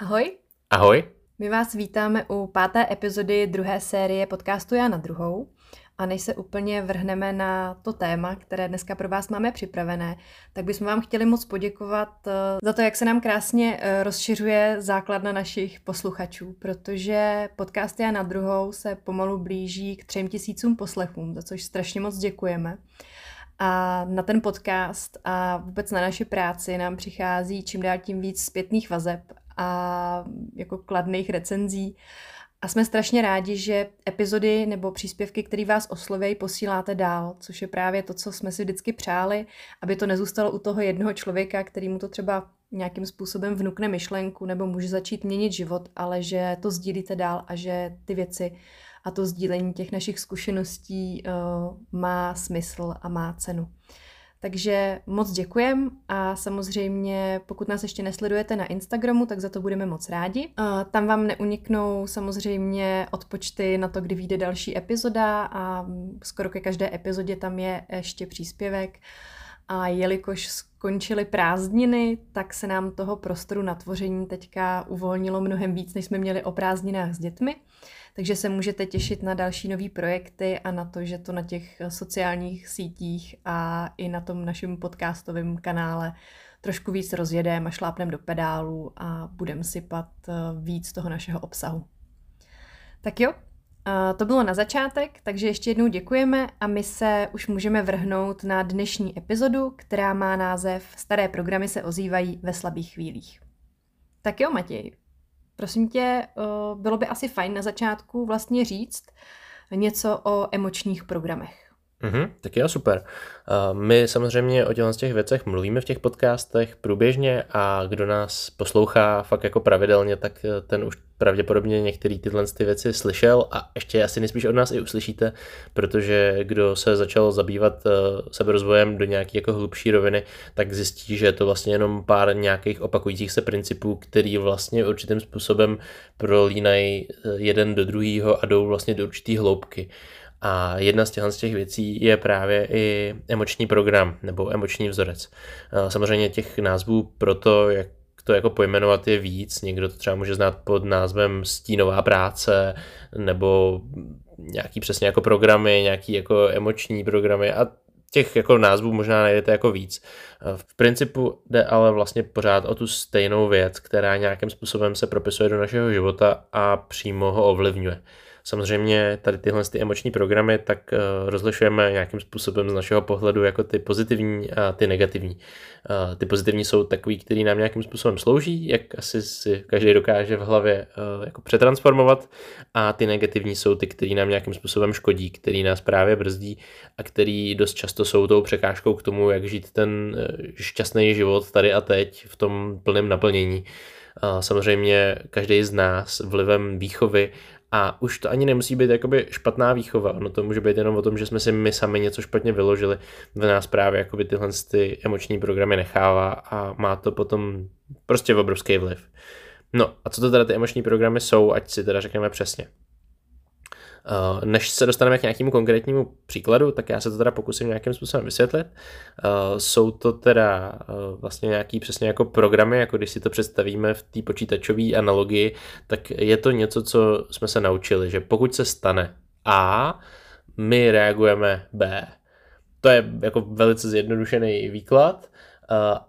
Ahoj. Ahoj. My vás vítáme u páté epizody druhé série podcastu Já na druhou. A než se úplně vrhneme na to téma, které dneska pro vás máme připravené, tak bychom vám chtěli moc poděkovat eh, za to, jak se nám krásně eh, rozšiřuje základna našich posluchačů, protože podcast Já na druhou se pomalu blíží k třem tisícům poslechům, za což strašně moc děkujeme. A na ten podcast a vůbec na naši práci nám přichází čím dál tím víc zpětných vazeb a jako kladných recenzí. A jsme strašně rádi, že epizody nebo příspěvky, které vás oslovějí, posíláte dál, což je právě to, co jsme si vždycky přáli, aby to nezůstalo u toho jednoho člověka, který mu to třeba nějakým způsobem vnukne myšlenku nebo může začít měnit život, ale že to sdílíte dál a že ty věci a to sdílení těch našich zkušeností uh, má smysl a má cenu. Takže moc děkujem a samozřejmě pokud nás ještě nesledujete na Instagramu, tak za to budeme moc rádi. Tam vám neuniknou samozřejmě odpočty na to, kdy vyjde další epizoda a skoro ke každé epizodě tam je ještě příspěvek. A jelikož skončily prázdniny, tak se nám toho prostoru na tvoření teďka uvolnilo mnohem víc, než jsme měli o prázdninách s dětmi. Takže se můžete těšit na další nové projekty a na to, že to na těch sociálních sítích a i na tom našem podcastovém kanále trošku víc rozjedeme a šlápneme do pedálu a budeme sypat eh, víc toho našeho obsahu. Tak jo, to bylo na začátek, takže ještě jednou děkujeme a my se už můžeme vrhnout na dnešní epizodu, která má název Staré programy se ozývají ve slabých chvílích. Tak jo, Matěj, Prosím tě, eh, bylo by asi fajn na začátku vlastně říct něco o emočních programech. Mm-hmm, tak jo, super. My samozřejmě o těch, těch věcech mluvíme v těch podcastech průběžně a kdo nás poslouchá fakt jako pravidelně, tak eh, ten už pravděpodobně některé tyhle ty věci slyšel a ještě asi nejspíš od nás i uslyšíte, protože kdo se začal zabývat eh, seberozvojem do nějaké jako hlubší roviny, tak zjistí, že je to vlastně jenom pár nějakých opakujících se principů, který vlastně určitým způsobem prolínají eh, jeden do druhého a jdou vlastně do určité hloubky. A jedna z z těch věcí je právě i emoční program nebo emoční vzorec. Samozřejmě těch názvů pro to, jak to jako pojmenovat je víc. Někdo to třeba může znát pod názvem stínová práce nebo nějaký přesně jako programy, nějaký jako emoční programy a těch jako názvů možná najdete jako víc. V principu jde ale vlastně pořád o tu stejnou věc, která nějakým způsobem se propisuje do našeho života a přímo ho ovlivňuje. Samozřejmě tady tyhle ty emoční programy tak uh, rozlišujeme nějakým způsobem z našeho pohledu jako ty pozitivní a ty negativní. Uh, ty pozitivní jsou takový, který nám nějakým způsobem slouží, jak asi si každý dokáže v hlavě uh, jako přetransformovat a ty negativní jsou ty, který nám nějakým způsobem škodí, který nás právě brzdí a který dost často jsou tou překážkou k tomu, jak žít ten šťastný život tady a teď v tom plném naplnění. Samozřejmě každý z nás vlivem výchovy a už to ani nemusí být jakoby špatná výchova, ono to může být jenom o tom, že jsme si my sami něco špatně vyložili, v nás právě jakoby tyhle ty emoční programy nechává a má to potom prostě obrovský vliv. No a co to teda ty emoční programy jsou, ať si teda řekneme přesně. Eh, než se dostaneme k nějakému konkrétnímu příkladu, tak já se to teda pokusím nějakým způsobem vysvětlit. Eh, jsou to teda eh, vlastně nějaký přesně jako programy, jako když si to představíme v té počítačové analogii, tak je to něco, co jsme se naučili, že pokud se stane A, my reagujeme B. To je jako velice zjednodušený výklad,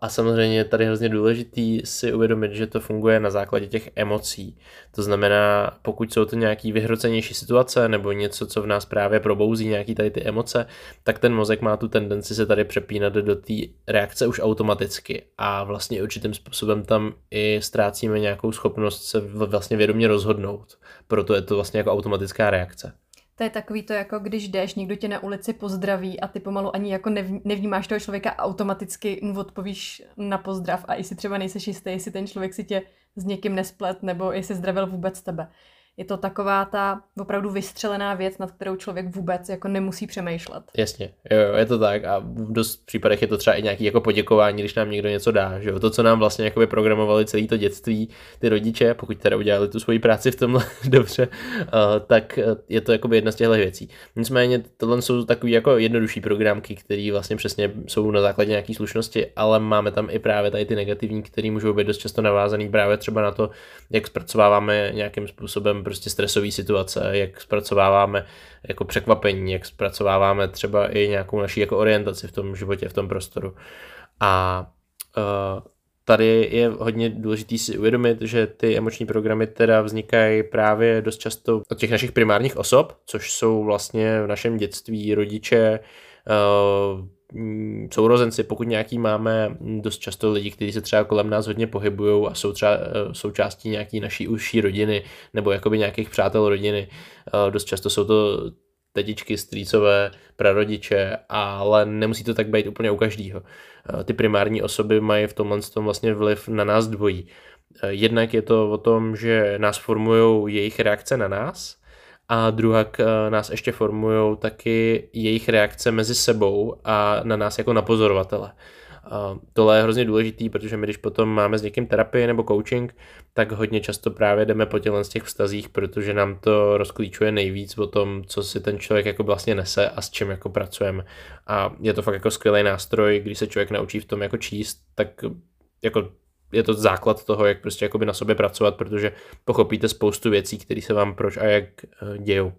a samozřejmě tady je hrozně důležitý si uvědomit, že to funguje na základě těch emocí. To znamená, pokud jsou to nějaký vyhrocenější situace nebo něco, co v nás právě probouzí nějaký tady ty emoce, tak ten mozek má tu tendenci se tady přepínat do té reakce už automaticky a vlastně určitým způsobem tam i ztrácíme nějakou schopnost se vlastně vědomě rozhodnout. Proto je to vlastně jako automatická reakce. To je takový to, jako když jdeš, někdo tě na ulici pozdraví a ty pomalu ani jako nevnímáš toho člověka, automaticky mu odpovíš na pozdrav a i třeba nejseš jistý, jestli ten člověk si tě s někým nesplet nebo jestli zdravil vůbec tebe. Je to taková ta opravdu vystřelená věc, nad kterou člověk vůbec jako nemusí přemýšlet. Jasně, jo, je to tak a v dost případech je to třeba i nějaký jako poděkování, když nám někdo něco dá, že jo? To, co nám vlastně jakoby programovali celý to dětství, ty rodiče, pokud teda udělali tu svoji práci v tomhle dobře, uh, tak je to jakoby jedna z těchto věcí. Nicméně tohle jsou takový jako jednodušší programky, které vlastně přesně jsou na základě nějaké slušnosti, ale máme tam i právě tady ty negativní, které můžou být dost často navázané právě třeba na to, jak zpracováváme nějakým způsobem prostě stresové situace, jak zpracováváme jako překvapení, jak zpracováváme třeba i nějakou naší jako orientaci v tom životě, v tom prostoru. A uh, tady je hodně důležité si uvědomit, že ty emoční programy teda vznikají právě dost často od těch našich primárních osob, což jsou vlastně v našem dětství rodiče, uh, sourozenci, pokud nějaký máme dost často lidi, kteří se třeba kolem nás hodně pohybují a jsou třeba eh, součástí nějaký naší užší rodiny nebo jakoby nějakých přátel rodiny. Eh, dost často jsou to tetičky, strýcové, prarodiče, ale nemusí to tak být úplně u každého. Eh, ty primární osoby mají v tomhle tom vlastně vliv na nás dvojí. Jednak je to o tom, že nás formují jejich reakce na nás, a druhak eh, nás ještě formují taky jejich reakce mezi sebou a na nás jako na pozorovatele. tohle je hrozně důležitý, protože my když potom máme s někým terapii nebo coaching, tak hodně často právě jdeme po tělen z těch vztazích, protože nám to rozklíčuje nejvíc o tom, co si ten člověk jako vlastně nese a s čím jako pracujeme. A je to fakt jako skvělý nástroj, když se člověk naučí v tom jako číst, tak jako je to základ toho, jak prostě jakoby na sobě pracovat, protože pochopíte spoustu věcí, které se vám proč a jak eh, dějou.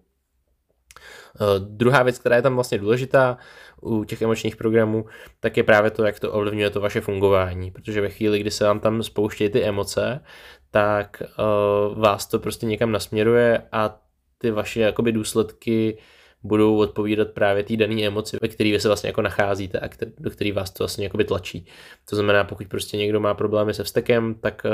Eh, druhá věc, která je tam vlastně důležitá u těch emočních programů, tak je právě to, jak to ovlivňuje to vaše fungování, protože ve chvíli, kdy se vám tam spouštějí ty emoce, tak uh, vás to prostě někam nasměruje a ty vaše jakoby důsledky budou odpovídat právě té dané emoci, ve které vy se vlastně jako nacházíte a do které vás to vlastně jakoby tlačí. To znamená, pokud prostě někdo má problémy se vztekem, tak uh,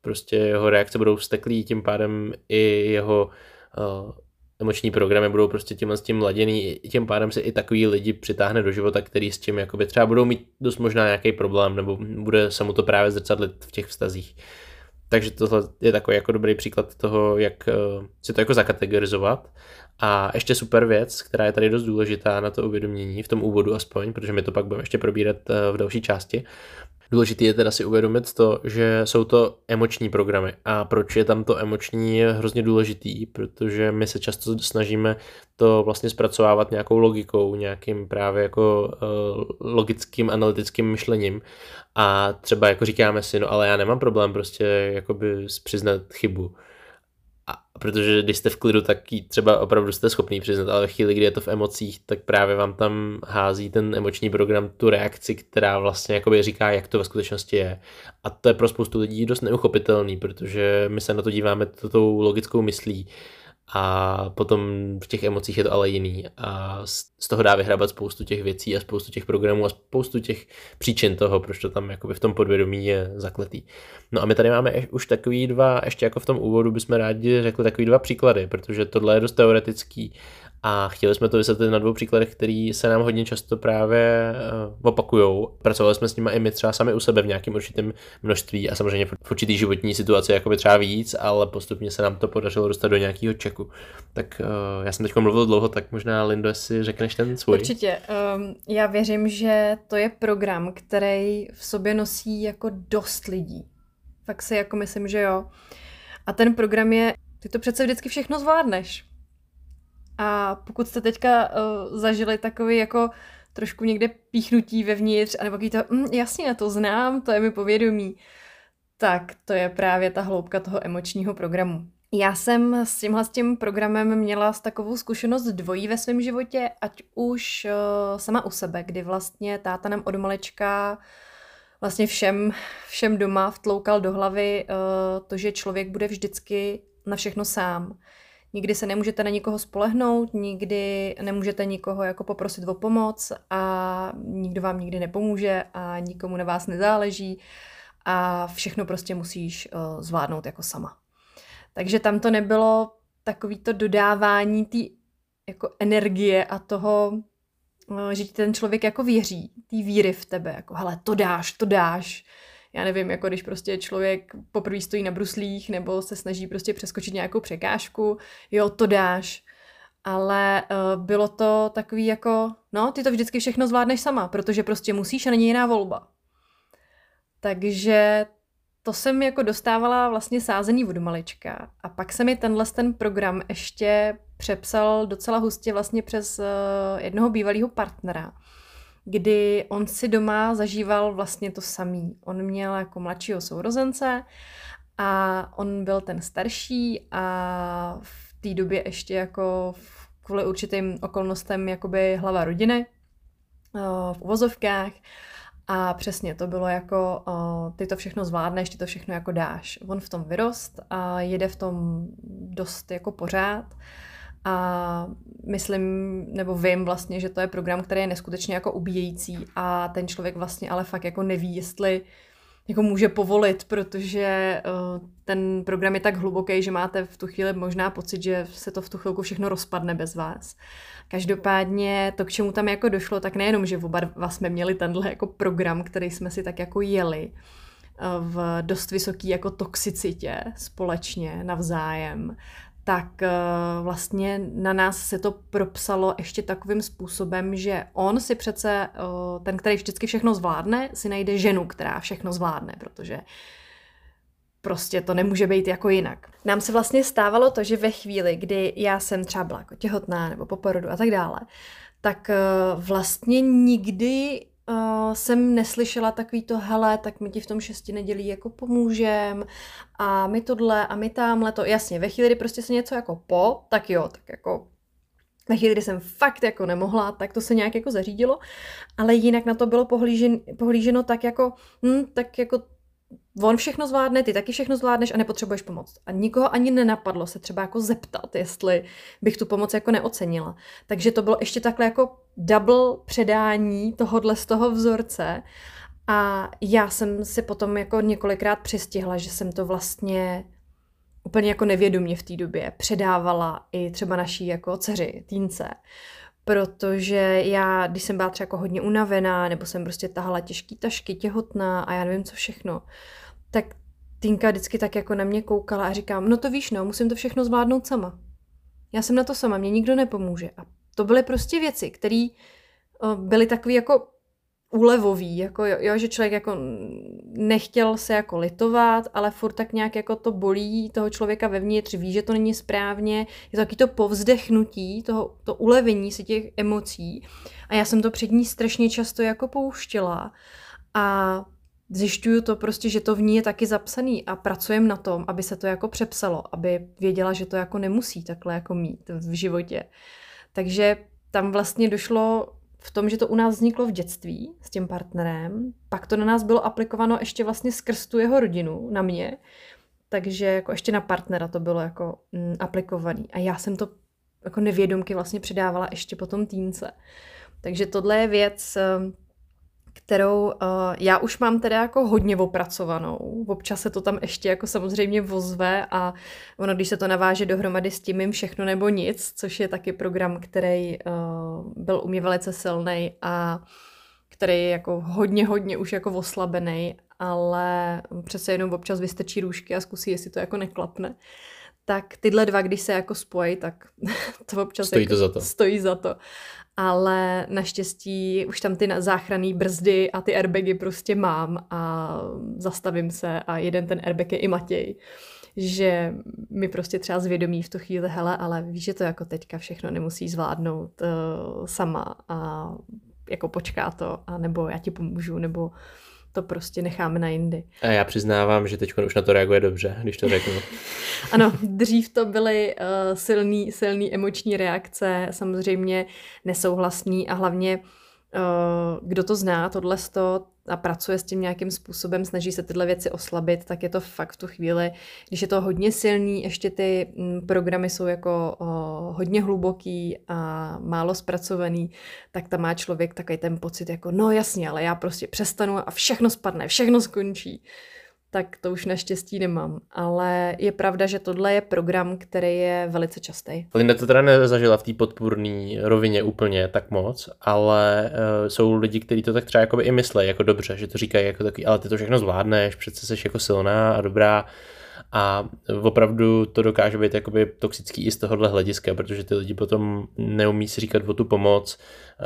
prostě jeho reakce budou vzteklý, tím pádem i jeho uh, emoční programy budou prostě tímhle s tím laděný, tím pádem se i takový lidi přitáhne do života, který s tím jakoby třeba budou mít dost možná nějaký problém, nebo bude se mu to právě zrcadlit v těch vztazích. Takže tohle je takový jako dobrý příklad toho, jak uh, si to jako zakategorizovat a ještě super věc, která je tady dost důležitá na to uvědomění, v tom úvodu aspoň, protože my to pak budeme ještě probírat eh, v další části. Důležité je teda si uvědomit to, že jsou to emoční programy. A proč je tam to emoční je hrozně důležitý, protože my se často snažíme to vlastně zpracovávat nějakou logikou, nějakým právě jako uh, logickým analytickým myšlením. A třeba jako říkáme si, no ale já nemám problém prostě jakoby přiznat chybu a protože když jste v klidu, tak ji třeba opravdu jste schopný přiznat, ale ve chvíli, kdy je to v emocích, tak právě vám tam hází ten emoční program tu reakci, která vlastně jakoby říká, jak to ve skutečnosti je. A to je pro spoustu lidí dost neuchopitelný, protože my se na to díváme tou logickou myslí a potom v těch emocích je to ale jiný a z toho dá vyhrabat spoustu těch věcí a spoustu těch programů a spoustu těch příčin toho, proč to tam jakoby v tom podvědomí je zakletý. No a my tady máme už takový dva, ještě jako v tom úvodu bychom rádi řekli takový dva příklady, protože tohle je dost teoretický a chtěli jsme to vysvětlit na dvou příkladech, který se nám hodně často právě uh, opakují. Pracovali jsme s nimi i my třeba sami u sebe v nějakém určitém množství a samozřejmě v určitý životní situaci jako by třeba víc, ale postupně se nám to podařilo dostat do nějakého čeku. Tak uh, já jsem teď mluvil dlouho, tak možná Lindo, jestli řekneš ten svůj. Určitě. Um, já věřím, že to je program, který v sobě nosí jako dost lidí. Fakt si jako myslím, že jo. A ten program je, ty to přece vždycky všechno zvládneš a pokud jste teďka uh, zažili takový jako trošku někde píchnutí vevnitř, anebo to, mm, jasně, to znám, to je mi povědomí, tak to je právě ta hloubka toho emočního programu. Já jsem s tímhle s tím programem měla s takovou zkušenost dvojí ve svém životě, ať už uh, sama u sebe, kdy vlastně táta nám od malečka vlastně všem, všem doma vtloukal do hlavy uh, to, že člověk bude vždycky na všechno sám Nikdy se nemůžete na nikoho spolehnout, nikdy nemůžete nikoho jako poprosit o pomoc a nikdo vám nikdy nepomůže a nikomu na vás nezáleží a všechno prostě musíš uh, zvládnout jako sama. Takže tam to nebylo takový to dodávání té jako energie a toho, uh, že ti ten člověk jako věří, té víry v tebe, jako hele, to dáš, to dáš, já nevím, jako když prostě člověk poprvé stojí na bruslích nebo se snaží prostě přeskočit nějakou překážku, jo, to dáš. Ale uh, bylo to takový jako, no, ty to vždycky všechno zvládneš sama, protože prostě musíš a není jiná volba. Takže to jsem jako dostávala vlastně sázení od malička. A pak se mi tenhle ten program ještě přepsal docela hustě vlastně přes uh, jednoho bývalého partnera, kdy on si doma zažíval vlastně to samý. On měl jako mladšího sourozence a on byl ten starší a v té době ještě jako kvůli určitým okolnostem jakoby hlava rodiny uh, v uvozovkách. A přesně to bylo jako, uh, ty to všechno zvládneš, ty to všechno jako dáš. On v tom vyrost a jede v tom dost jako pořád. A myslím, nebo vím vlastně, že to je program, který je neskutečně jako ubíjející a ten člověk vlastně ale fakt jako neví, jestli jako může povolit, protože uh, ten program je tak hluboký, že máte v tu chvíli možná pocit, že se to v tu chvilku všechno rozpadne bez vás. Každopádně to, k čemu tam jako došlo, tak nejenom, že oba dva jsme měli tenhle jako program, který jsme si tak jako jeli eh, v dost vysoký jako toxicitě společně navzájem, tak eh, vlastně na nás se to propsalo ještě takovým způsobem, že on si přece, eh, ten, který vždycky všechno zvládne, si najde ženu, která všechno zvládne, protože prostě to nemůže být jako jinak. Nám se vlastně stávalo to, že ve chvíli, kdy já jsem třeba byla jako těhotná nebo po porodu a tak dále, tak eh, vlastně nikdy uh, jsem neslyšela takový to, hele, tak my ti v tom šesti nedělí jako pomůžem a my tohle a my tamhle to. Jasně, ve chvíli, kdy prostě se něco jako po, tak jo, tak jako ve chvíli, kdy jsem fakt jako nemohla, tak to se nějak jako zařídilo, ale jinak na to bylo pohlížen, pohlíženo tak jako, hm, tak jako on všechno zvládne, ty taky všechno zvládneš a nepotřebuješ pomoc. A nikoho ani nenapadlo se třeba jako zeptat, jestli bych tu pomoc jako neocenila. Takže to bylo ještě takhle jako double předání tohohle z toho vzorce. A já jsem si potom jako několikrát přistihla, že jsem to vlastně úplně jako nevědomě v té době předávala i třeba naší jako dceři, týnce. Protože já, když jsem byla třeba jako hodně unavená, nebo jsem prostě tahala těžké tašky, těhotná a já nevím co všechno, tak Týnka vždycky tak jako na mě koukala a říkám, no to víš, no, musím to všechno zvládnout sama. Já jsem na to sama, mě nikdo nepomůže. A to byly prostě věci, které byly takové jako úlevový, jako jo, jo, že člověk jako nechtěl se jako litovat, ale furt tak nějak jako to bolí toho člověka vevnitř, ví, že to není správně, je to taky to povzdechnutí, toho, to ulevení si těch emocí a já jsem to před ní strašně často jako pouštěla a zjišťuju to prostě, že to v ní je taky zapsaný a pracujem na tom, aby se to jako přepsalo, aby věděla, že to jako nemusí takhle jako mít v životě. Takže tam vlastně došlo v tom, že to u nás vzniklo v dětství s tím partnerem, pak to na nás bylo aplikováno ještě vlastně skrz tu jeho rodinu, na mě, takže jako ještě na partnera to bylo jako mm, aplikovaný. A já jsem to jako nevědomky vlastně předávala ještě potom týnce. Takže tohle je věc, kterou uh, já už mám teda jako hodně opracovanou. Občas se to tam ještě jako samozřejmě vozve a ono, když se to naváže dohromady s tím jim všechno nebo nic, což je taky program, který uh, byl u mě velice silný a který je jako hodně, hodně už jako oslabený, ale přece jenom občas vystrčí růžky a zkusí, jestli to jako neklapne. Tak tyhle dva, když se jako spojí, tak to občas stojí jako to za to. Stojí za to ale naštěstí už tam ty záchranné brzdy a ty airbagy prostě mám a zastavím se a jeden ten airbag je i Matěj že mi prostě třeba zvědomí v tu chvíli, hele, ale víš, že to jako teďka všechno nemusí zvládnout uh, sama a jako počká to, a nebo já ti pomůžu, nebo to prostě necháme na jindy. A já přiznávám, že teď už na to reaguje dobře, když to řeknu. ano, dřív to byly uh, silný, silný emoční reakce, samozřejmě nesouhlasný a hlavně uh, kdo to zná, tohle to, a pracuje s tím nějakým způsobem, snaží se tyhle věci oslabit, tak je to fakt v tu chvíli, když je to hodně silný, ještě ty mm, programy jsou jako o, hodně hluboký a málo zpracovaný, tak tam má člověk takový ten pocit jako, no jasně, ale já prostě přestanu a všechno spadne, všechno skončí. Tak to už naštěstí nemám. Ale je pravda, že tohle je program, který je velice častý. Linda to teda nezažila v té podpůrné rovině úplně tak moc, ale uh, jsou lidi, kteří to tak třeba jako i myslí jako dobře, že to říkají jako takový, ale ty to všechno zvládneš, přece jsi jako silná a dobrá a opravdu to dokáže být jakoby toxický i z tohohle hlediska, protože ty lidi potom neumí si říkat o tu pomoc,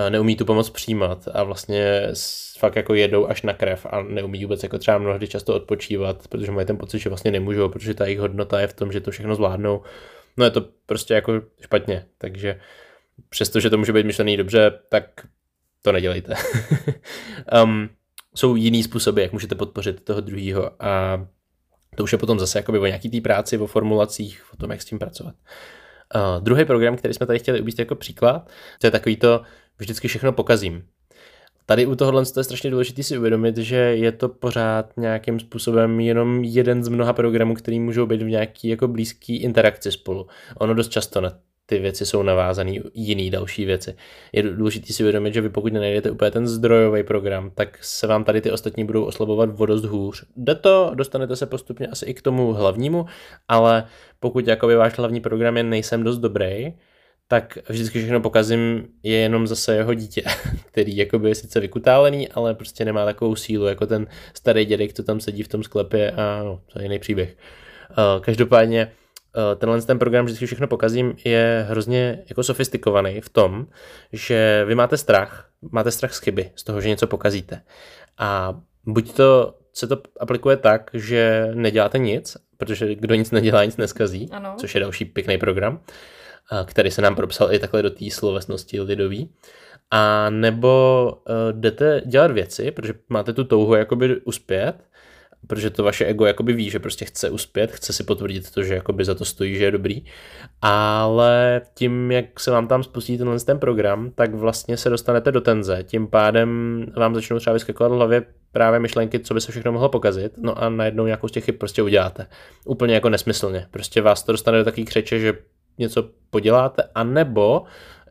neumí tu pomoc přijímat a vlastně fakt jako jedou až na krev a neumí vůbec jako třeba mnohdy často odpočívat, protože mají ten pocit, že vlastně nemůžou, protože ta jejich hodnota je v tom, že to všechno zvládnou. No je to prostě jako špatně, takže přestože to může být myšlený dobře, tak to nedělejte. um, jsou jiný způsoby, jak můžete podpořit toho druhého a to už je potom zase jakoby o nějaký té práci, o formulacích, o tom, jak s tím pracovat. Uh, druhý program, který jsme tady chtěli ubíst jako příklad, to je takový to, vždycky všechno pokazím. Tady u tohohle je strašně důležité si uvědomit, že je to pořád nějakým způsobem jenom jeden z mnoha programů, který můžou být v nějaký jako blízký interakci spolu. Ono dost často na ty věci jsou navázané jiný další věci. Je důležité si uvědomit, že vy pokud nenajdete úplně ten zdrojový program, tak se vám tady ty ostatní budou oslabovat o dost hůř. Jde to, dostanete se postupně asi i k tomu hlavnímu, ale pokud jakoby váš hlavní program je nejsem dost dobrý, tak vždycky všechno pokazím je jenom zase jeho dítě, který jakoby je sice vykutálený, ale prostě nemá takovou sílu, jako ten starý dědek, co tam sedí v tom sklepě a no, to je jiný příběh. Uh, každopádně Eh, tenhle ten program vždycky všechno pokazím, je hrozně jako sofistikovaný v tom, že vy máte strach, máte strach z chyby, z toho, že něco pokazíte. A buď to se to aplikuje tak, že neděláte nic, protože kdo nic nedělá, nic neskazí, ano. což je další pěkný program, eh, který se nám propsal i takhle do té slovesnosti lidový. A nebo uh, jdete dělat věci, protože máte tu touhu jakoby uspět, protože to vaše ego jakoby ví, že prostě chce uspět, chce si potvrdit to, že jakoby za to stojí, že je dobrý, ale tím, jak se vám tam spustí tenhle ten program, tak vlastně se dostanete do tenze, tím pádem vám začnou třeba vyskakovat v hlavě právě myšlenky, co by se všechno mohlo pokazit, no a najednou nějakou z těch chyb prostě uděláte. Úplně jako nesmyslně. Prostě vás to dostane do takový křeče, že něco poděláte, anebo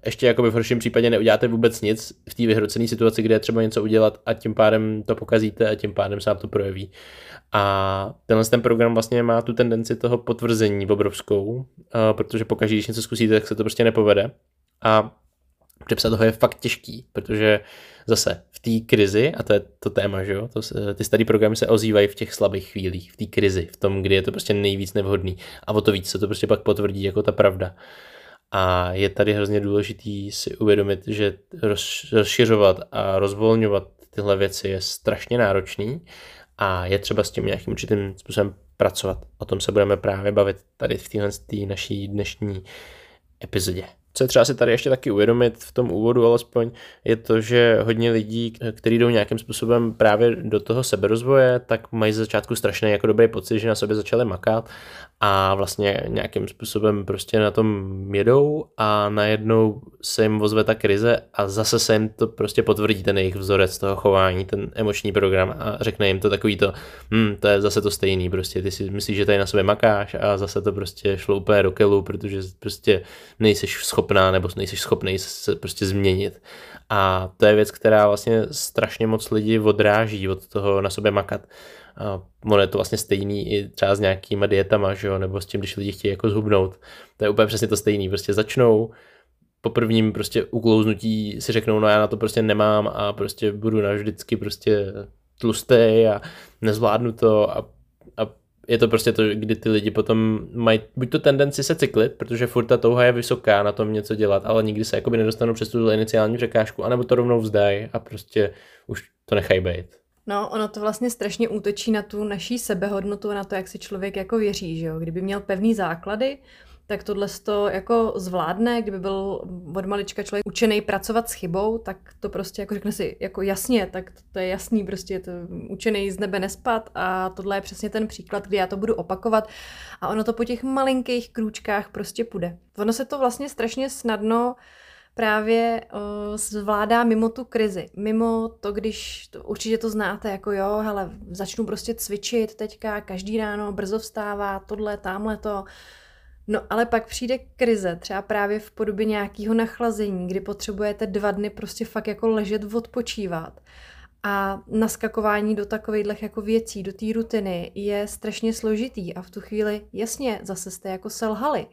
ještě jako v horším případě neuděláte vůbec nic v té vyhrocené situaci, kde je třeba něco udělat a tím pádem to pokazíte a tím pádem se vám to projeví. A tenhle ten program vlastně má tu tendenci toho potvrzení obrovskou, protože pokaždé, když něco zkusíte, tak se to prostě nepovede. A přepsat toho je fakt těžký, protože zase v té krizi, a to je to téma, že jo, to, ty staré programy se ozývají v těch slabých chvílích, v té krizi, v tom, kdy je to prostě nejvíc nevhodný. A o to víc se to prostě pak potvrdí jako ta pravda. A je tady hrozně důležitý si uvědomit, že rozšiřovat a rozvolňovat tyhle věci je strašně náročný a je třeba s tím nějakým určitým způsobem pracovat. O tom se budeme právě bavit tady v téhle naší dnešní epizodě. Co je třeba si tady ještě taky uvědomit v tom úvodu alespoň, je to, že hodně lidí, kteří jdou nějakým způsobem právě do toho seberozvoje, tak mají z začátku strašný jako dobrý pocit, že na sobě začali makat a vlastně nějakým způsobem prostě na tom jedou a najednou se jim ozve ta krize a zase se jim to prostě potvrdí ten jejich vzorec toho chování, ten emoční program a řekne jim to takový to, hm, to je zase to stejný, prostě ty si myslíš, že tady na sobě makáš a zase to prostě šlo úplně do kelu, protože prostě nejsi schopná nebo nejsi schopný se prostě změnit. A to je věc, která vlastně strašně moc lidí odráží od toho na sobě makat. Ono je to vlastně stejný i třeba s nějakýma dietama, že jo? nebo s tím, když lidi chtějí jako zhubnout. To je úplně přesně to stejný. Prostě začnou, po prvním prostě uklouznutí si řeknou, no já na to prostě nemám a prostě budu navždycky prostě tlustý a nezvládnu to a, a je to prostě to, kdy ty lidi potom mají buď to tendenci se cyklit, protože furt ta touha je vysoká na tom něco dělat, ale nikdy se jakoby nedostanou přes tu iniciální překážku, anebo to rovnou vzdají a prostě už to nechají být. No, ono to vlastně strašně útočí na tu naší sebehodnotu, na to, jak si člověk jako věří, že jo. Kdyby měl pevný základy, tak tohle to jako zvládne, kdyby byl od malička člověk učený pracovat s chybou, tak to prostě jako řekne si jako jasně, tak to je jasný, prostě je to učený z nebe nespat a tohle je přesně ten příklad, kdy já to budu opakovat a ono to po těch malinkých krůčkách prostě půjde. Ono se to vlastně strašně snadno právě uh, zvládá mimo tu krizi. Mimo to, když to, určitě to znáte, jako jo, hele, začnu prostě cvičit teďka, každý ráno brzo vstává, tohle, tamhle to. No ale pak přijde krize, třeba právě v podobě nějakého nachlazení, kdy potřebujete dva dny prostě fakt jako ležet, odpočívat. A naskakování do takových jako věcí, do té rutiny je strašně složitý a v tu chvíli, jasně, zase jste jako selhali.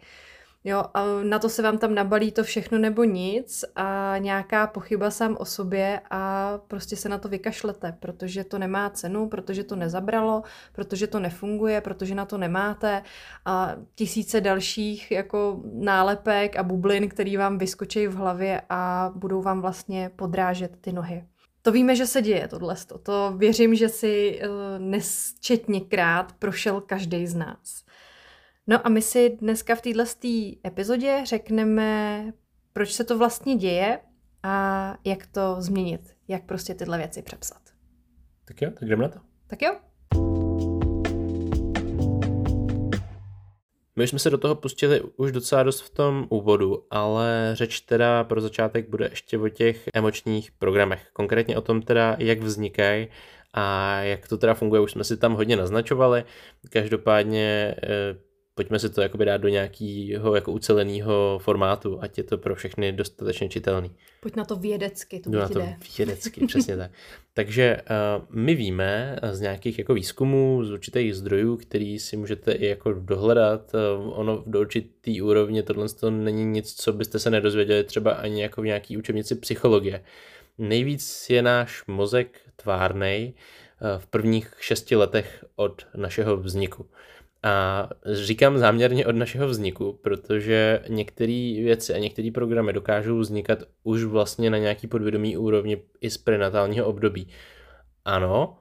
Jo, a na to se vám tam nabalí to všechno nebo nic a nějaká pochyba sám o sobě a prostě se na to vykašlete, protože to nemá cenu, protože to nezabralo, protože to nefunguje, protože na to nemáte a tisíce dalších jako nálepek a bublin, který vám vyskočí v hlavě a budou vám vlastně podrážet ty nohy. To víme, že se děje tohle. To věřím, že si uh, nesčetněkrát prošel každý z nás. No a my si dneska v této epizodě řekneme, proč se to vlastně děje a jak to změnit, jak prostě tyhle věci přepsat. Tak jo, tak jdeme na to. Tak jo. My jsme se do toho pustili už docela dost v tom úvodu, ale řeč teda pro začátek bude ještě o těch emočních programech. Konkrétně o tom teda, jak vznikají a jak to teda funguje, už jsme si tam hodně naznačovali. Každopádně eh, pojďme si to jakoby dát do nějakého jako uceleného formátu, ať je to pro všechny dostatečně čitelný. Pojď na to vědecky, to na to jde. vědecky, přesně tak. Takže uh, my víme z nějakých jako výzkumů, z určitých zdrojů, který si můžete i jako dohledat, uh, ono do určitý úrovně tohle to není nic, co byste se nedozvěděli třeba ani jako v nějaký učebnici psychologie. Nejvíc je náš mozek tvárnej uh, v prvních šesti letech od našeho vzniku. A říkám záměrně od našeho vzniku, protože některé věci a některé programy dokážou vznikat už vlastně na nějaký podvědomý úrovni i z prenatálního období. Ano,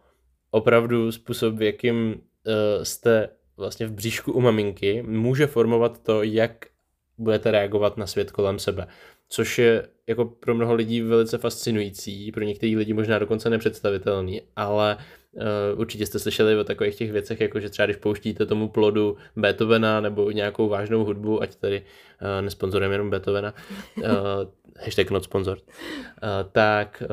opravdu způsob, jakým uh, jste vlastně v bříšku u maminky, může formovat to, jak budete reagovat na svět kolem sebe. Což je jako pro mnoho lidí velice fascinující, pro některé lidi možná dokonce nepředstavitelný, ale Uh, určitě jste slyšeli o takových těch věcech, jako že třeba když pouštíte tomu plodu Beethovena nebo nějakou vážnou hudbu, ať tady uh, nesponzorujeme jenom Beethovena, uh, hashtag not sponsor, uh, tak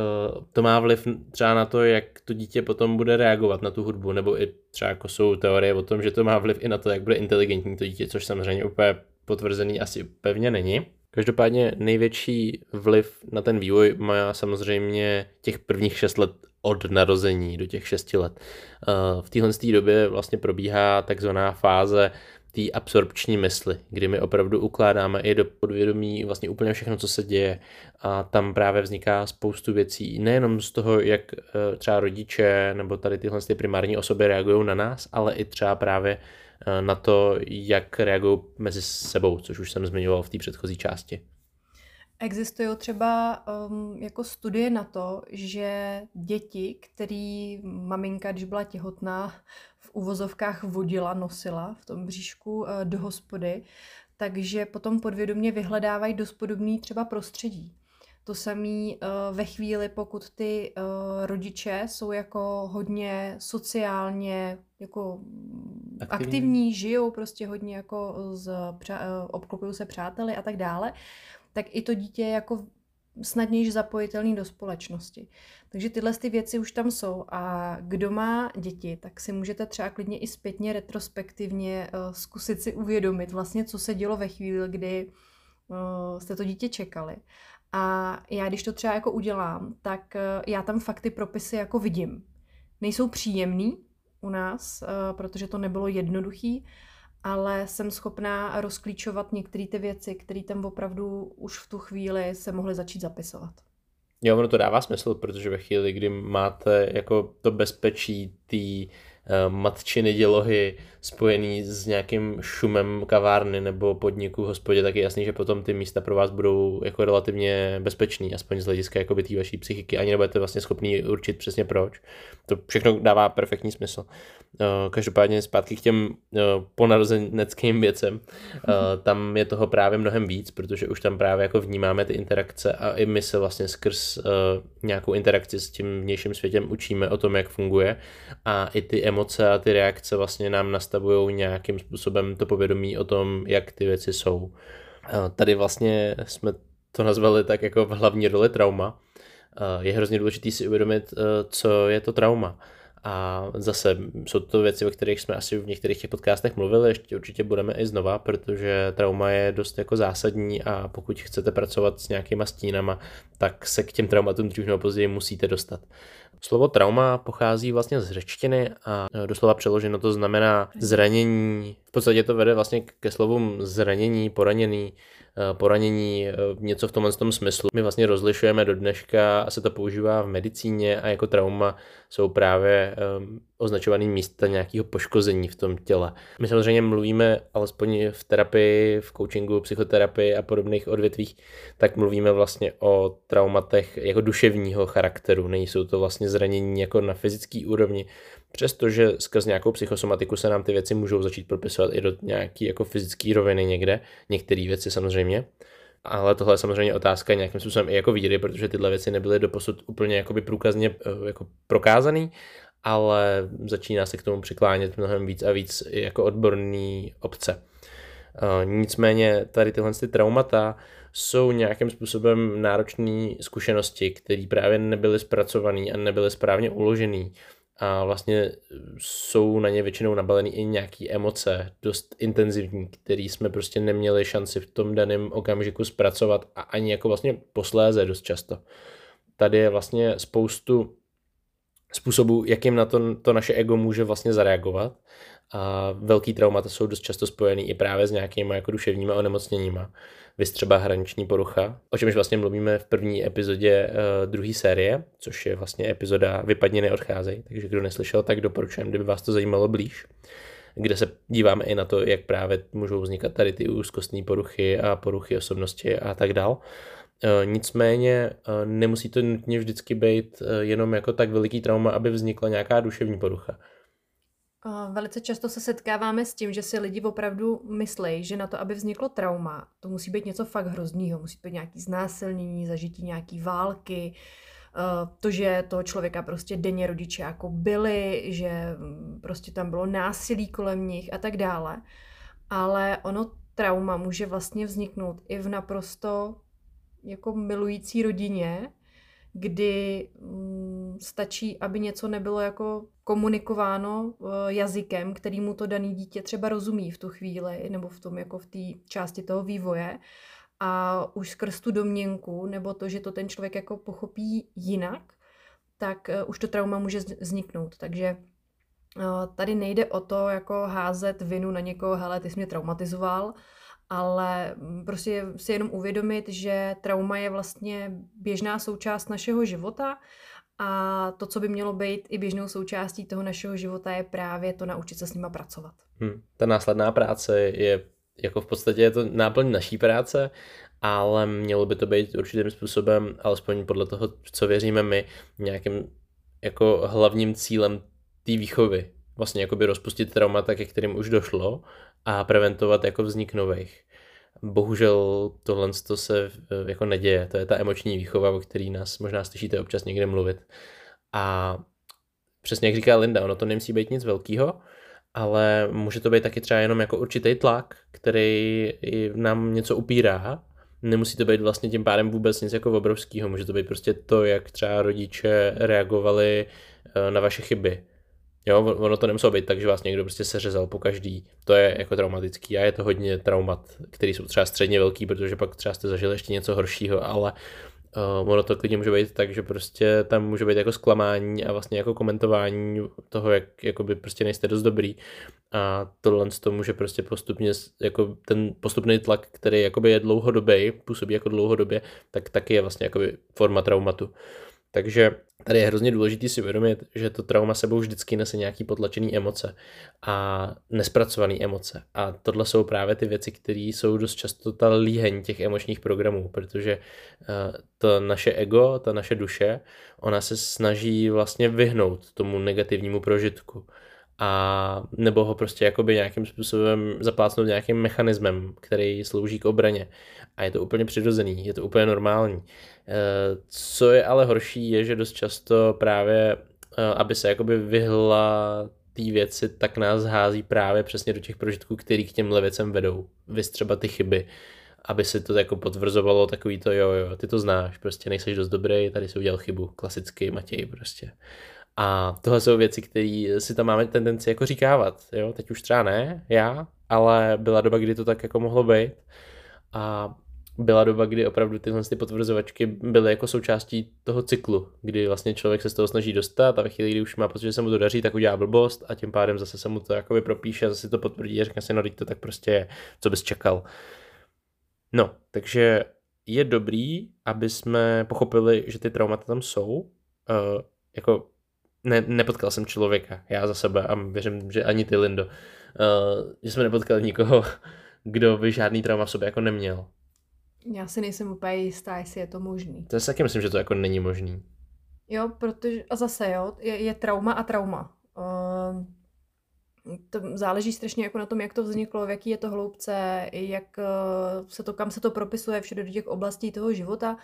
to má vliv třeba na to, jak to dítě potom bude reagovat na tu hudbu, nebo i třeba jako jsou teorie o tom, že to má vliv i na to, jak bude inteligentní to dítě, což samozřejmě úplně potvrzený asi pevně není. Každopádně největší vliv na ten vývoj má samozřejmě těch prvních šest let od narození do těch 6 let. Eh, v téhle době vlastně probíhá takzvaná fáze té absorpční mysli, kdy my opravdu ukládáme i do podvědomí vlastně úplně všechno, co se děje a tam právě vzniká spoustu věcí, nejenom z toho, jak eh, třeba rodiče nebo tady tyhle ty primární osoby reagují na nás, ale i třeba právě eh, na to, jak reagují mezi sebou, což už jsem zmiňoval v té předchozí části. Existují třeba um, jako studie na to, že děti, který maminka, když byla těhotná, v uvozovkách vodila, nosila v tom bříšku uh, do hospody, takže potom podvědomě vyhledávají dost podobný třeba prostředí. To samé uh, ve chvíli, pokud ty uh, rodiče jsou jako hodně sociálně jako aktivní, aktivní žijou prostě hodně jako z, uh, obklopují se přáteli a tak dále, tak i to dítě je jako snadněji zapojitelný do společnosti. Takže tyhle ty věci už tam jsou a kdo má děti, tak si můžete třeba klidně i zpětně retrospektivně uh, zkusit si uvědomit vlastně, co se dělo ve chvíli, kdy uh, jste to dítě čekali. A já když to třeba jako udělám, tak uh, já tam fakt ty propisy jako vidím. Nejsou příjemný u nás, protože to nebylo jednoduchý, ale jsem schopná rozklíčovat některé ty věci, které tam opravdu už v tu chvíli se mohly začít zapisovat. Jo, ono to dává smysl, protože ve chvíli, kdy máte jako to bezpečí té Eh, matčiny dělohy spojený s nějakým šumem kavárny nebo podniku hospodě, tak je jasný, že potom ty místa pro vás budou jako relativně bezpečný, aspoň z hlediska jako té vaší psychiky. Ani nebudete vlastně schopný určit přesně proč. To všechno dává perfektní smysl. Eh, každopádně zpátky k těm eh, ponarozeneckým věcem. Tam je toho právě mnohem víc, protože už tam právě jako vnímáme ty interakce a i my se vlastně skrz nějakou interakci s tím vnějším světem učíme o tom, jak funguje a i ty emoce a ty reakce vlastně nám nastavují nějakým způsobem to povědomí o tom, jak ty věci jsou. Tady vlastně jsme to nazvali tak jako v hlavní roli trauma. Je hrozně důležité si uvědomit, e, co je to trauma. A zase jsou to věci, o kterých jsme asi v některých těch podcastech mluvili, ještě určitě budeme i znova, protože trauma je dost jako zásadní a pokud chcete pracovat s nějakýma stínama, tak se k těm traumatům dřív nebo později musíte dostat. Slovo trauma pochází vlastně z řečtiny a doslova přeloženo to znamená zranění. V podstatě to vede vlastně ke slovům zranění, poraněný, poranění, eh, něco v tomhle tom smyslu. My vlastně rozlišujeme do dneška a se to používá v medicíně a jako trauma jsou právě um, označovaný místa nějakého poškození v tom těle. My samozřejmě mluvíme, alespoň v terapii, v coachingu, psychoterapii a podobných odvětvích, tak mluvíme vlastně o traumatech jako duševního charakteru. Nejsou to vlastně zranění jako na fyzické úrovni, Přestože skrz nějakou psychosomatiku se nám ty věci můžou začít propisovat i do nějaký jako fyzické roviny někde, některé věci samozřejmě, ale tohle je samozřejmě otázka nějakým způsobem i jako víry, protože tyhle věci nebyly doposud úplně jakoby průkazně eh, jako prokázaný, ale začíná se k tomu přiklánět mnohem víc a víc jako odborný obce. Eh, nicméně tady tyhle ty traumata jsou nějakým způsobem náročné zkušenosti, které právě nebyly zpracované a nebyly správně uložené vlastně jsou na ně většinou nabalený i nějaký emoce, dost intenzivní, který jsme prostě neměli šanci v tom daném okamžiku zpracovat a ani jako vlastně posléze dost často. Tady je vlastně spoustu způsobů, jakým na to, to naše ego může vlastně zareagovat a velký traumata jsou dost často spojený i právě s nějakými jako duševníma onemocněníma vys třeba hraniční porucha, o čemž vlastně mluvíme v první epizodě uh, druhé série, což je vlastně epizoda Vypadně neodcházej, takže kdo neslyšel, tak doporučujem, kdyby vás to zajímalo blíž kde se díváme i na to, jak právě můžou vznikat tady ty úzkostní poruchy a poruchy osobnosti a tak dál. Eh, nicméně eh, nemusí to nutně vždycky být jenom jako tak veliký trauma, aby vznikla nějaká duševní porucha. Velice často se setkáváme s tím, že si lidi opravdu myslí, že na to, aby vzniklo trauma, to musí být něco fakt hroznýho. Musí být nějaký znásilnění, zažití nějaký války, to, že toho člověka prostě denně rodiče jako byli, že mm, prostě tam bylo násilí kolem nich a tak dále. Ale ono trauma může vlastně vzniknout i v naprosto jako milující rodině, kdy mm, stačí, aby něco nebylo jako komunikováno uh, jazykem, kterýmu to daný dítě třeba rozumí v tu chvíli, nebo v tom jako v té části toho vývoje. A už skrz tu domněnku, nebo to, že to ten člověk jako pochopí jinak, tak uh, už to trauma může vzniknout. Takže uh, tady nejde o to, jako házet vinu na někoho, hele, ty jsi mě traumatizoval, ale mm, prostě si jenom uvědomit, že trauma je vlastně běžná součást našeho života a to, co by mělo být i běžnou součástí toho našeho života, je právě to naučit se s nima pracovat. Hmm. Ta následná práce je jako v podstatě je to náplň naší práce, ale mělo by to být určitým způsobem, alespoň podle toho, co věříme my, nějakým jako hlavním cílem té výchovy. Vlastně jakoby rozpustit traumata, ke kterým už došlo a preventovat jako vznik nových. Bohužel tohle to se eh, jako neděje, to je ta emoční výchova, o který nás možná slyšíte občas někde mluvit. A přesně jak říká Linda, ono to nemusí být nic velkého, ale může to být taky třeba jenom jako určitý tlak, který nám něco upírá. Nemusí to být vlastně tím pádem vůbec nic jako obrovského, může to být prostě to, jak třeba rodiče reagovali eh, na vaše chyby Jo, ono to nemuselo být tak, že vás někdo prostě seřezal po každý. To je jako traumatický a je to hodně traumat, který jsou třeba středně velký, protože pak třeba jste zažili ještě něco horšího, ale uh, ono to klidně může být tak, že prostě tam může být jako zklamání a vlastně jako komentování toho, jak jakoby prostě nejste dost dobrý a tohle to může prostě postupně, jako ten postupný tlak, který jakoby je dlouhodobý, působí jako dlouhodobě, tak taky je vlastně jakoby forma traumatu. Takže tady je hrozně důležité si uvědomit, že to trauma sebou vždycky nese nějaký potlačený emoce a nespracované emoce. A tohle jsou právě ty věci, které jsou dost často ta líheň těch emočních programů, protože uh, to naše ego, ta naše duše, ona se snaží vlastně vyhnout tomu negativnímu prožitku a nebo ho prostě jakoby nějakým způsobem zaplácnout nějakým mechanismem, který slouží k obraně. A je to úplně přirozený, je to úplně normální. Eh, co je ale horší, je, že dost často právě, eh, aby se jakoby vyhla té věci, tak nás hází právě přesně do těch prožitků, který k těmhle věcem vedou. Vy třeba ty chyby, aby se to jako potvrzovalo takový to jo, jo, ty to znáš, prostě nejseš dost dobrý, tady si udělal chybu, klasický Matěj prostě. A tohle jsou věci, které si tam máme tendenci jako říkávat, jo, teď už třeba ne, já, ale byla doba, kdy to tak jako mohlo být. A byla doba, kdy opravdu tyhle ty potvrzovačky byly jako součástí toho cyklu, kdy vlastně člověk se z toho snaží dostat a ve chvíli, kdy už má pocit, že se mu to daří, tak udělá blbost a tím pádem zase se mu to jakoby propíše a zase to potvrdí a řekne si, no to tak prostě je, co bys čekal. No, takže je dobrý, aby jsme pochopili, že ty traumata tam jsou. Uh, jako ne, nepotkal jsem člověka, já za sebe a věřím, že ani ty, Lindo, uh, že jsme nepotkali nikoho, kdo by žádný trauma v sobě jako neměl. Já si nejsem úplně jistá, jestli je to možný. To si taky myslím, že to jako není možný. Jo, protože, a zase jo, je, je trauma a trauma. Uh, to záleží strašně jako na tom, jak to vzniklo, v jaký je to hloubce, jak uh, se to, kam se to propisuje všude do těch oblastí toho života.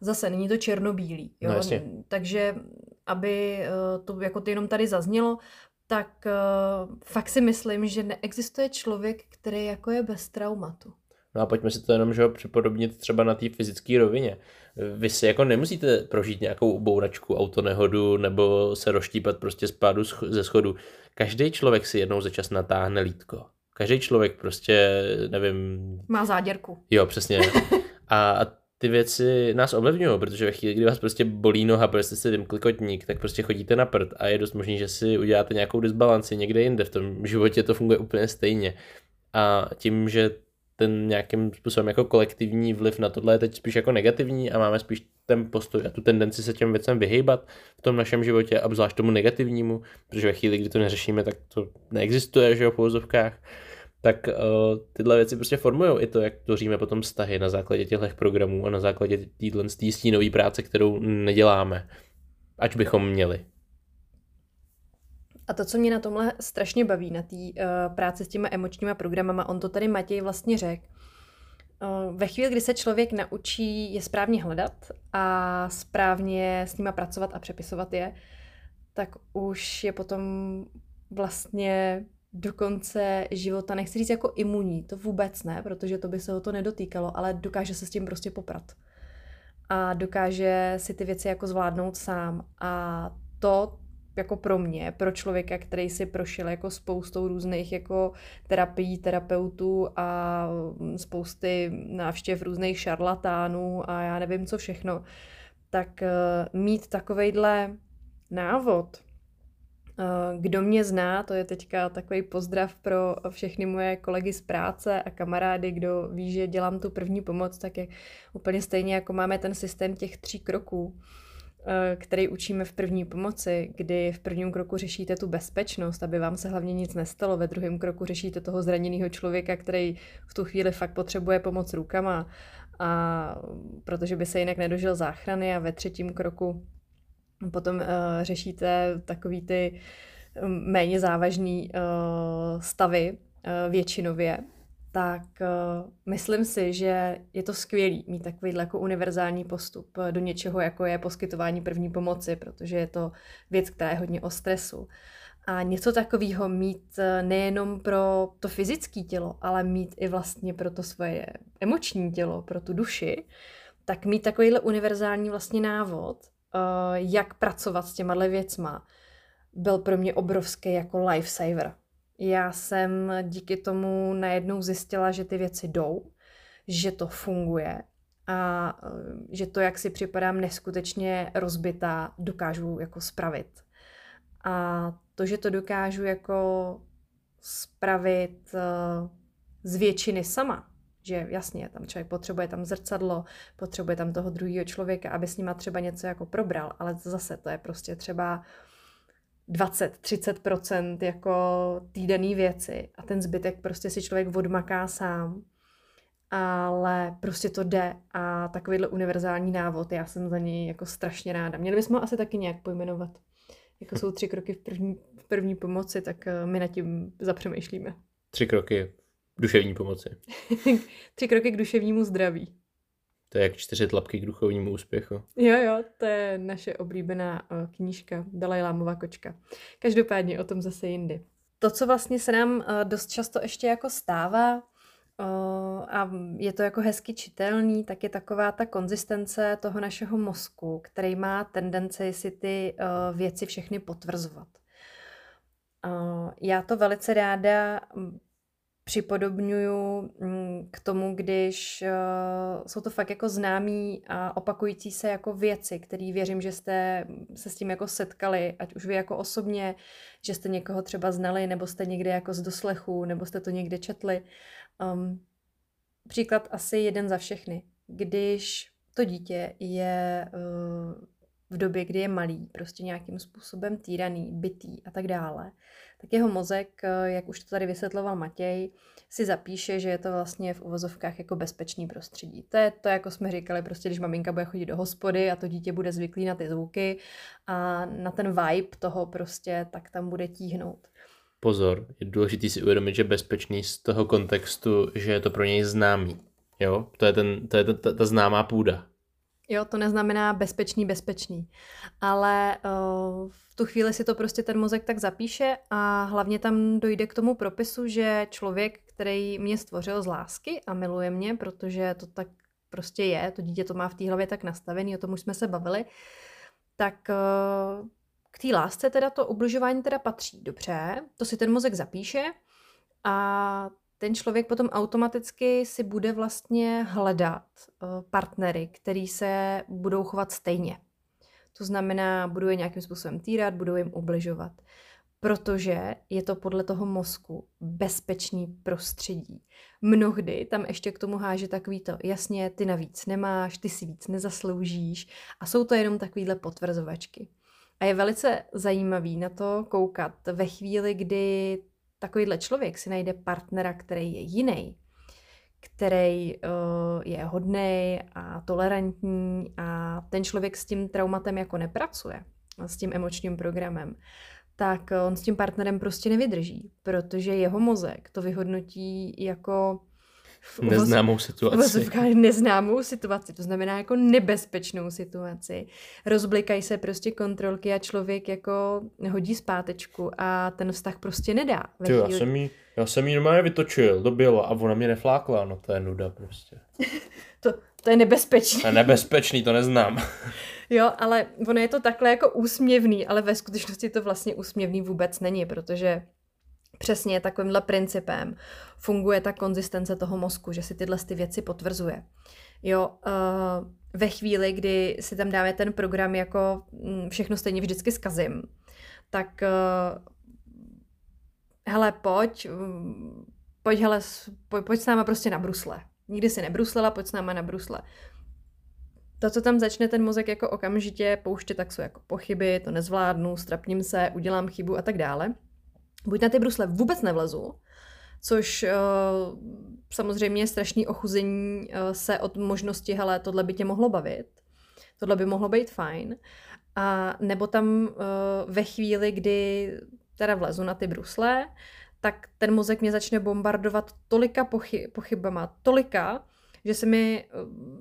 Zase není to černobílý. Jo? No, jasně. Takže aby uh, to jako to jenom tady zaznělo, tak uh, fakt si myslím, že neexistuje člověk, který jako je bez traumatu. No a pojďme si to jenom, že ho připodobnit třeba na té fyzické rovině. Vy si jako nemusíte prožít nějakou bouračku, autonehodu nebo se roštípat prostě z pádu ze schodu. Každý člověk si jednou za čas natáhne lítko. Každý člověk prostě, nevím... Má záděrku. Jo, přesně. A, a ty věci nás ovlivňují, protože ve chvíli, kdy vás prostě bolí noha, protože jste si vymkli kotník, tak prostě chodíte na prd a je dost možný, že si uděláte nějakou disbalanci někde jinde. V tom životě to funguje úplně stejně. A tím, že ten nějakým způsobem jako kolektivní vliv na tohle je teď spíš jako negativní a máme spíš ten postoj a tu tendenci se těm věcem vyhýbat v tom našem životě a zvlášť tomu negativnímu, protože ve chvíli, kdy to neřešíme, tak to neexistuje, že jo, v pouzovkách, tak uh, tyhle věci prostě formují i to, jak tvoříme potom vztahy na základě těchto programů a na základě téhle stínové práce, kterou neděláme, ať bychom měli. A to, co mě na tomhle strašně baví, na té uh, práci s těma emočníma programama, on to tady Matěj vlastně řekl, uh, ve chvíli, kdy se člověk naučí je správně hledat a správně s nima pracovat a přepisovat je, tak už je potom vlastně do konce života, nechci říct jako imunní, to vůbec ne, protože to by se ho to nedotýkalo, ale dokáže se s tím prostě poprat. A dokáže si ty věci jako zvládnout sám. A to jako pro mě, pro člověka, který si prošel jako spoustou různých jako terapií, terapeutů a spousty návštěv různých šarlatánů a já nevím co všechno, tak eh, mít takovejhle návod, eh, kdo mě zná, to je teďka takový pozdrav pro všechny moje kolegy z práce a kamarády, kdo ví, že dělám tu první pomoc, tak je úplně stejně jako máme ten systém těch tří kroků, který učíme v první pomoci, kdy v prvním kroku řešíte tu bezpečnost, aby vám se hlavně nic nestalo, ve druhém kroku řešíte toho zraněného člověka, který v tu chvíli fakt potřebuje pomoc rukama, a protože by se jinak nedožil záchrany a ve třetím kroku potom uh, řešíte takový ty mm, méně závažný uh, stavy uh, většinově, tak uh, myslím si, že je to skvělý mít takovýhle jako univerzální postup do něčeho, jako je poskytování první pomoci, protože je to věc, která je hodně o stresu. A něco takového mít eh, nejenom pro to fyzické tělo, ale mít i vlastně pro to svoje emoční tělo, pro tu duši, tak mít takovýhle univerzální vlastně návod, uh, jak pracovat s těma věcma, byl pro mě obrovský jako lifesaver já jsem díky tomu najednou zjistila, že ty věci jdou, že to funguje a eh, že to, jak si připadám neskutečně rozbitá, dokážu jako spravit. A to, že to dokážu jako spravit eh, z většiny sama, že jasně, tam člověk potřebuje tam zrcadlo, potřebuje tam toho druhého člověka, aby s nima třeba něco jako probral, ale zase to je prostě třeba 20-30% jako týdenní věci a ten zbytek prostě si člověk odmaká sám. Ale prostě to jde a takovýhle univerzální návod, já jsem za něj jako strašně ráda. Měli bychom ho asi taky nějak pojmenovat. Jako jsou tři kroky v první, v první pomoci, tak eh, my nad tím zapřemýšlíme. Tři kroky duševní pomoci. tři kroky k duševnímu zdraví. To je jak čtyři tlapky k duchovnímu úspěchu. Jo, jo, to je naše oblíbená uh, knížka Dalajlámová kočka. Každopádně o tom zase jindy. To, co vlastně se nám uh, dost často ještě jako stává, Uh, a je to jako hezky čitelný, tak je taková ta konzistence toho našeho mozku, který má tendenci si ty věci všechny potvrzovat. Já to velice ráda připodobňuju mm, k tomu, když uh, jsou to fakt jako známí a opakující se jako věci, které věřím, že jste se s tím jako setkali, ať už vy jako osobně, že jste někoho třeba znali, nebo jste někde jako z doslechu, nebo jste to někde četli. Um, příklad asi jeden za všechny. Když to dítě je uh, v době, kdy je malý, prostě nějakým způsobem týraný, bytý a tak dále, tak jeho mozek, eh, jak už to tady vysvětloval Matěj, si zapíše, že je to vlastně v uvozovkách jako bezpečný prostředí. To je to, jako jsme říkali, prostě když maminka bude chodit do hospody a to dítě bude zvyklý na ty zvuky a na ten vibe toho prostě, tak tam bude tíhnout. Pozor, je důležité si uvědomit, že bezpečný z toho kontextu, že je to pro něj známý. Jo, to je, ten, to je ta, ta, ta známá půda. Jo, to neznamená bezpečný, bezpečný. Ale uh, v tu chvíli si to prostě ten mozek tak zapíše a hlavně tam dojde k tomu propisu, že člověk, který mě stvořil z lásky a miluje mě, protože to tak prostě je, to dítě to má v té hlavě tak nastavený, o tom už jsme se bavili, tak uh, k té lásce teda to ubližování teda patří. Dobře, to si ten mozek zapíše a ten člověk potom automaticky si bude vlastně hledat eh, partnery, který se budou chovat stejně. To znamená, budou je nějakým způsobem týrat, budou jim ubližovat. Protože je to podle toho mozku bezpečný prostředí. Mnohdy tam ještě k tomu háže takový to, jasně, ty navíc nemáš, ty si víc nezasloužíš a jsou to jenom takovýhle potvrzovačky. A je velice zajímavý na to koukat ve chvíli, kdy takovýhle člověk si najde partnera, který je jiný, který uh, je hodný a tolerantní a ten člověk s tím traumatem jako nepracuje, s tím emočním programem, tak on s tím partnerem prostě nevydrží, protože jeho mozek to vyhodnotí jako v neznámou situaci. V neznámou situaci, to znamená jako nebezpečnou situaci. Rozblikají se prostě kontrolky a člověk jako hodí zpátečku a ten vztah prostě nedá. Ty, já, jsem jí, já jsem jí normálně vytočil do běla a ona mě neflákla, no to je nuda prostě. to, to je nebezpečný. To je nebezpečný, to neznám. jo, ale ono je to takhle jako úsměvný, ale ve skutečnosti to vlastně úsměvný vůbec není, protože přesně takovýmhle principem funguje ta konzistence toho mozku, že si tyhle ty věci potvrzuje. Jo, uh, ve chvíli, kdy si tam dáme ten program jako mm, všechno stejně vždycky zkazím, tak uh, hele, pojď, mm, pojď, hele, pojď, pojď s náma prostě na brusle. Nikdy si nebruslela, pojď s náma na brusle. To, co tam začne ten mozek jako okamžitě pouštět, tak jsou jako pochyby, to nezvládnu, strapním se, udělám chybu a tak dále buď na ty brusle vůbec nevlezu, což uh, samozřejmě je strašný ochuzení uh, se od možnosti, hele, tohle by tě mohlo bavit, tohle by mohlo být fajn, a nebo tam uh, ve chvíli, kdy teda vlezu na ty brusle, tak ten mozek mě začne bombardovat tolika pochy- pochybama, tolika, že se mi eh,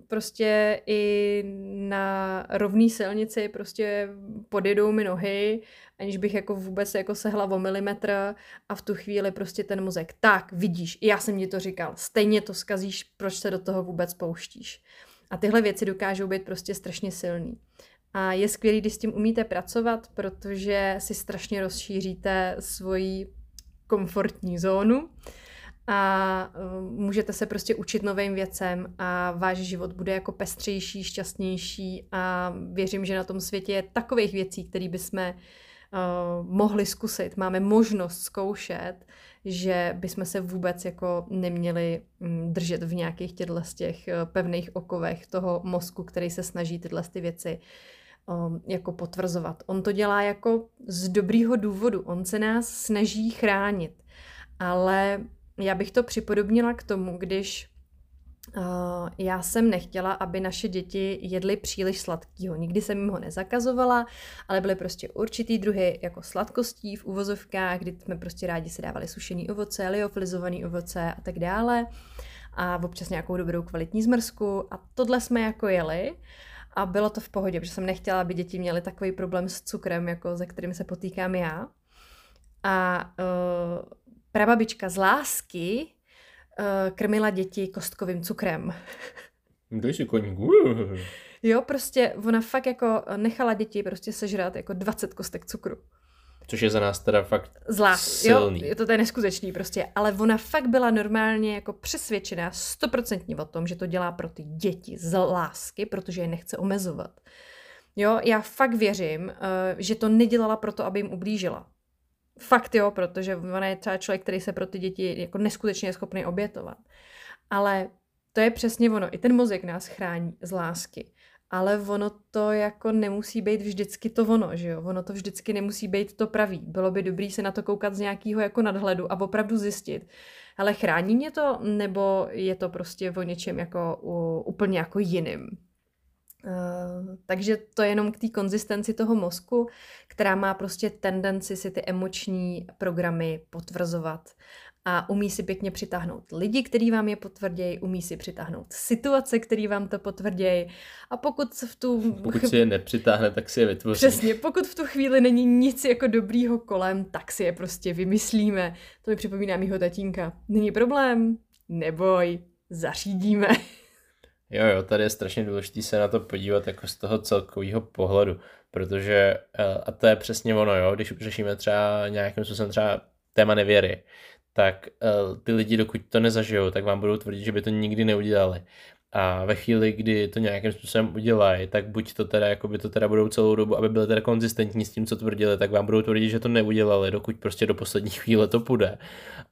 prostě i na rovné silnici prostě podjedou mi nohy, aniž bych jako vůbec jako sehla o milimetr a v tu chvíli prostě ten mozek, tak vidíš, já jsem ti to říkal, stejně to skazíš, proč se do toho vůbec pouštíš. A tyhle věci dokážou být prostě strašně silný. A je skvělý, když s tím umíte pracovat, protože si strašně rozšíříte svoji komfortní zónu a uh, můžete se prostě učit novým věcem a váš život bude jako pestřejší, šťastnější a věřím, že na tom světě je takových věcí, které bychom uh, mohli zkusit, máme možnost zkoušet, že bychom se vůbec jako neměli um, držet v nějakých těchto těch uh, pevných okovech toho mozku, který se snaží tyhle ty věci jako potvrzovat. On to dělá jako z dobrýho důvodu, on se nás snaží chránit, ale já bych to připodobnila k tomu, když Uh, já jsem nechtěla, aby naše děti jedly příliš sladkýho. Nikdy jsem jim ho nezakazovala, ale byly prostě určitý druhy jako sladkostí v uvozovkách, kdy jsme prostě rádi si dávali sušený ovoce, liofilizovaný ovoce a tak dále. A občas nějakou dobrou kvalitní zmrzku. A tohle jsme jako jeli. A bylo to v pohodě, protože jsem nechtěla, aby děti měly takový problém s cukrem, jako ze kterým se potýkám já. A uh, prababička z lásky uh, krmila děti kostkovým cukrem. Dej si koník. Jo, prostě ona fakt jako nechala děti prostě sežrat jako 20 kostek cukru. Což je za nás teda fakt Zlá, silný. Jo, je to tady neskutečný prostě, ale ona fakt byla normálně jako přesvědčená stoprocentně o tom, že to dělá pro ty děti z lásky, protože je nechce omezovat. Jo, já fakt věřím, eh, že to nedělala proto, aby jim ublížila. Fakt jo, protože ona je třeba člověk, který se pro ty děti jako neskutečně je schopný obětovat. Ale to je přesně ono. I ten mozek nás chrání z lásky. Ale ono to jako nemusí být vždycky to ono, že jo? Ono to vždycky nemusí být to pravý. Bylo by dobrý se na to koukat z nějakého jako nadhledu a opravdu zjistit. Ale chrání mě to, nebo je to prostě o něčem jako u, úplně jako jiným? Uh, takže to je jenom k té konzistenci toho mozku, která má prostě tendenci si ty emoční programy potvrzovat a umí si pěkně přitáhnout lidi, kteří vám je potvrdějí, umí si přitáhnout situace, které vám to potvrdějí a pokud v tu... Pokud si je nepřitáhne, tak si je vytvoří. Přesně, pokud v tu chvíli není nic jako dobrýho kolem, tak si je prostě vymyslíme. To mi připomíná mýho tatínka. Není problém, neboj, zařídíme. Jo, jo, tady je strašně důležité se na to podívat jako z toho celkového pohledu, protože, eh, a to je přesně ono, jo, když řešíme třeba nějakým způsobem třeba téma nevěry, tak uh, ty lidi, dokud to nezažijou, tak vám budou tvrdit, že by to nikdy neudělali. A ve chvíli, kdy to nějakým způsobem udělají, tak buď to teda, jako by to teda budou celou dobu, aby byly teda konzistentní s tím, co tvrdili, tak vám budou tvrdit, že to neudělali, dokud prostě do poslední chvíle to půjde.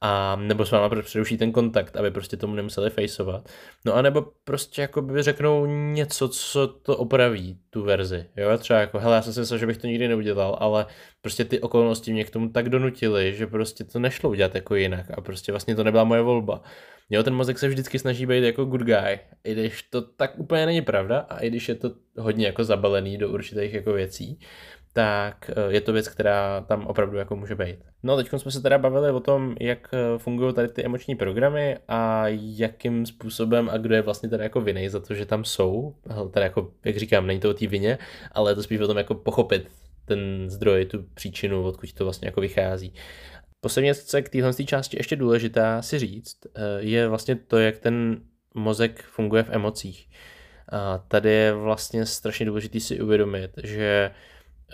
A nebo s váma přeruší ten kontakt, aby prostě tomu nemuseli faceovat. No a nebo prostě jako by řeknou něco, co to opraví, tu verzi. Jo, třeba jako, hele, já jsem si myslel, že bych to nikdy neudělal, ale prostě ty okolnosti mě k tomu tak donutily, že prostě to nešlo udělat jako jinak a prostě vlastně to nebyla moje volba. Jo, ten mozek se vždycky snaží být jako good guy, i když to tak úplně není pravda a i když je to hodně jako zabalený do určitých jako věcí, tak eh, je to věc, která tam opravdu jako může být. No teď jsme se teda bavili o tom, jak eh, fungují tady ty emoční programy a jakým způsobem a kdo je vlastně teda jako vinej za to, že tam jsou. Teda jako, jak říkám, není to o té vině, ale je to spíš o tom jako pochopit ten zdroj, tu příčinu, odkud to vlastně jako vychází. Poslední věc, co je k téhle části ještě důležitá si říct, eh, je vlastně to, jak ten mozek funguje v emocích. A tady je vlastně strašně důležité si uvědomit, že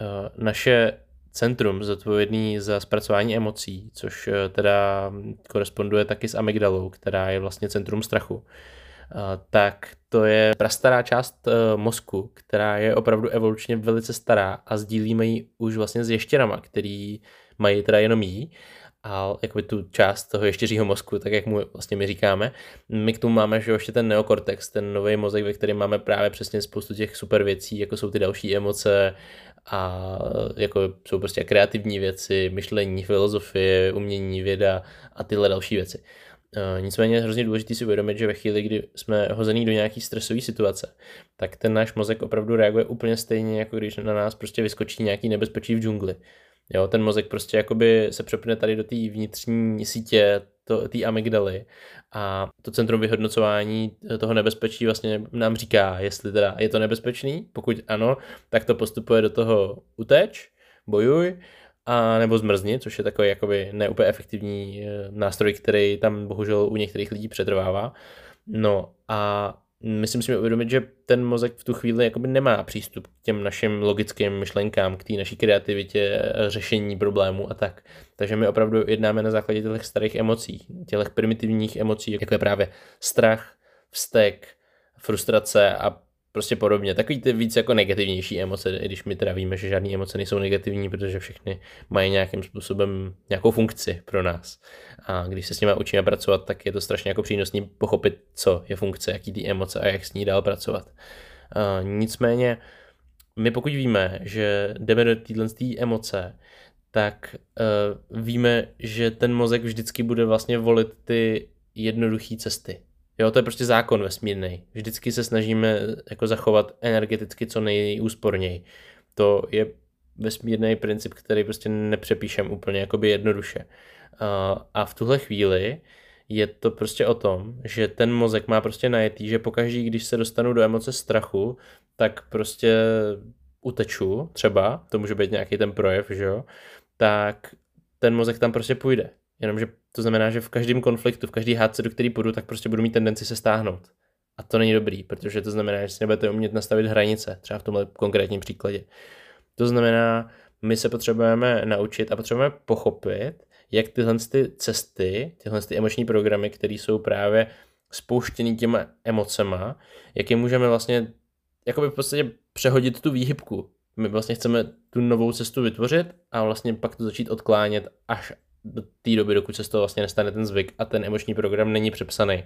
eh, naše centrum zodpovědný za zpracování emocí, což eh, teda koresponduje taky s amygdalou, která je vlastně centrum strachu, tak to je prastará část mozku, která je opravdu evolučně velice stará a sdílíme ji už vlastně s ještěrama, který mají teda jenom jí a jakoby tu část toho ještěřího mozku, tak jak mu vlastně my říkáme. My k tomu máme že ještě ten neokortex, ten nový mozek, ve kterém máme právě přesně spoustu těch super věcí, jako jsou ty další emoce a jako jsou prostě kreativní věci, myšlení, filozofie, umění, věda a tyhle další věci. Uh, nicméně je hrozně důležité si uvědomit, že ve chvíli, kdy jsme hozený do nějaký stresové situace, tak ten náš mozek opravdu reaguje úplně stejně, jako když na nás prostě vyskočí nějaký nebezpečí v džungli. Jo, ten mozek prostě jakoby se přepne tady do té vnitřní sítě té amygdaly a to centrum vyhodnocování toho nebezpečí vlastně nám říká, jestli teda je to nebezpečný, pokud ano, tak to postupuje do toho uteč, bojuj, a nebo zmrzni, což je takový jakoby neúplně efektivní eh, nástroj, který tam bohužel u některých lidí přetrvává. No a my si musíme uvědomit, že ten mozek v tu chvíli jakoby nemá přístup k těm našim logickým myšlenkám, k té naší kreativitě, řešení problémů a tak. Takže my opravdu jednáme na základě těch starých emocí, těch primitivních emocí, jako je právě strach, vztek, frustrace a prostě podobně. Takový ty víc jako negativnější emoce, i když my teda víme, že žádné emoce nejsou negativní, protože všechny mají nějakým způsobem nějakou funkci pro nás. A když se s nimi učíme pracovat, tak je to strašně jako přínosný pochopit, co je funkce, jaký ty emoce a jak s ní dál pracovat. A nicméně, my pokud víme, že jdeme do téhle emoce, tak uh, víme, že ten mozek vždycky bude vlastně volit ty jednoduché cesty Jo, to je prostě zákon vesmírný. Vždycky se snažíme jako zachovat energeticky co nejúsporněji. To je vesmírný princip, který prostě nepřepíšem úplně jakoby jednoduše. A v tuhle chvíli je to prostě o tom, že ten mozek má prostě najetý, že pokaždý, když se dostanu do emoce strachu, tak prostě uteču třeba, to může být nějaký ten projev, že jo, tak ten mozek tam prostě půjde. Jenomže to znamená, že v každém konfliktu, v každý hádce, do který půjdu, tak prostě budu mít tendenci se stáhnout. A to není dobrý, protože to znamená, že si nebudete umět nastavit hranice, třeba v tomhle konkrétním příkladě. To znamená, my se potřebujeme naučit a potřebujeme pochopit, jak tyhle ty cesty, tyhle ty emoční programy, které jsou právě spouštěný těma emocema, jak je můžeme vlastně jakoby v podstatě přehodit tu výhybku. My vlastně chceme tu novou cestu vytvořit a vlastně pak to začít odklánět až do té doby, dokud se z toho vlastně nestane ten zvyk a ten emoční program není přepsaný.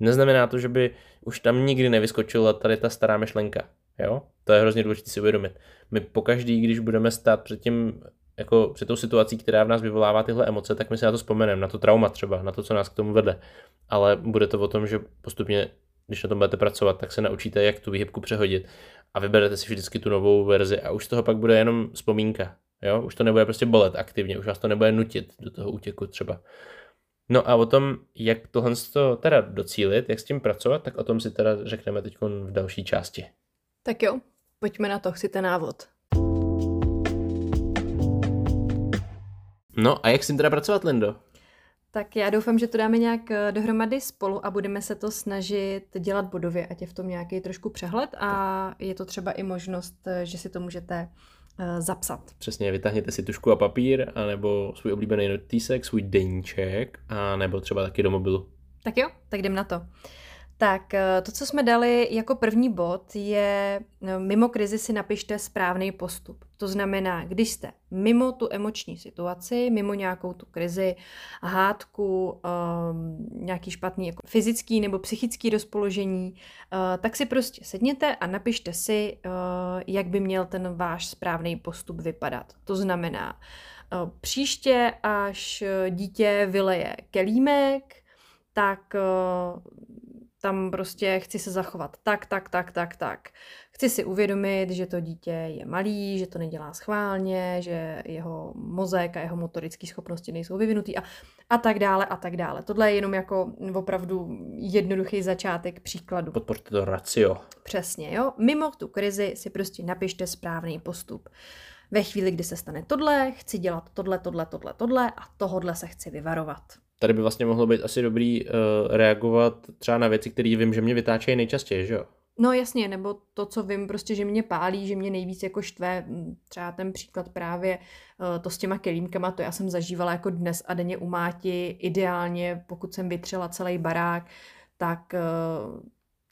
Neznamená to, že by už tam nikdy nevyskočila tady ta stará myšlenka. Jo? To je hrozně důležité si uvědomit. My pokaždý, když budeme stát před tím, jako před tou situací, která v nás vyvolává tyhle emoce, tak my si na to vzpomeneme, na to trauma třeba, na to, co nás k tomu vede. Ale bude to o tom, že postupně, když na tom budete pracovat, tak se naučíte, jak tu výhybku přehodit a vyberete si vždycky tu novou verzi a už z toho pak bude jenom vzpomínka. Jo? Už to nebude prostě bolet aktivně, už vás to nebude nutit do toho útěku třeba. No a o tom, jak tohle to teda docílit, jak s tím pracovat, tak o tom si teda řekneme teď v další části. Tak jo, pojďme na to, chcete návod. No a jak s tím teda pracovat, Lindo? Tak já doufám, že to dáme nějak eh, dohromady spolu a budeme se to snažit dělat bodově, ať je v tom nějaký trošku přehled a je to třeba i možnost, eh, že si to můžete uh, zapsat. Přesně, vytáhněte si tušku a papír, anebo svůj oblíbený notísek, svůj deníček, a nebo třeba taky do mobilu. Tak jo, tak jdem na to. Tak eh, to, co jsme dali jako první bod, je eh, mimo krizi si napište správný postup. To znamená, když jste mimo tu emoční situaci, mimo nějakou tu krizi, hádku, um, nějaký špatný jako fyzický nebo psychický rozpoložení, uh, tak si prostě sedněte a napište si, uh, jak by měl ten váš správný postup vypadat. To znamená, uh, příště, až dítě vyleje kelímek, tak tam prostě chci se zachovat tak, tak, tak, tak, tak. Chci si uvědomit, že to dítě je malý, že to nedělá schválně, že jeho mozek a jeho motorické schopnosti nejsou vyvinutý a, a tak dále a tak dále. Tohle je jenom jako opravdu jednoduchý začátek příkladu. Podporte to racio. Přesně, jo. Mimo tu krizi si prostě napište správný postup. Ve chvíli, kdy se stane tohle, chci dělat tohle, tohle, tohle, tohle a tohodle se chci vyvarovat tady by vlastně mohlo být asi dobrý uh, reagovat třeba na věci, které vím, že mě vytáčejí nejčastěji, že jo? No jasně, nebo to, co vím, prostě, že mě pálí, že mě nejvíc jako štve, třeba ten příklad právě uh, to s těma kelímkama, to já jsem zažívala jako dnes a denně u máti, ideálně, pokud jsem vytřela celý barák, tak uh,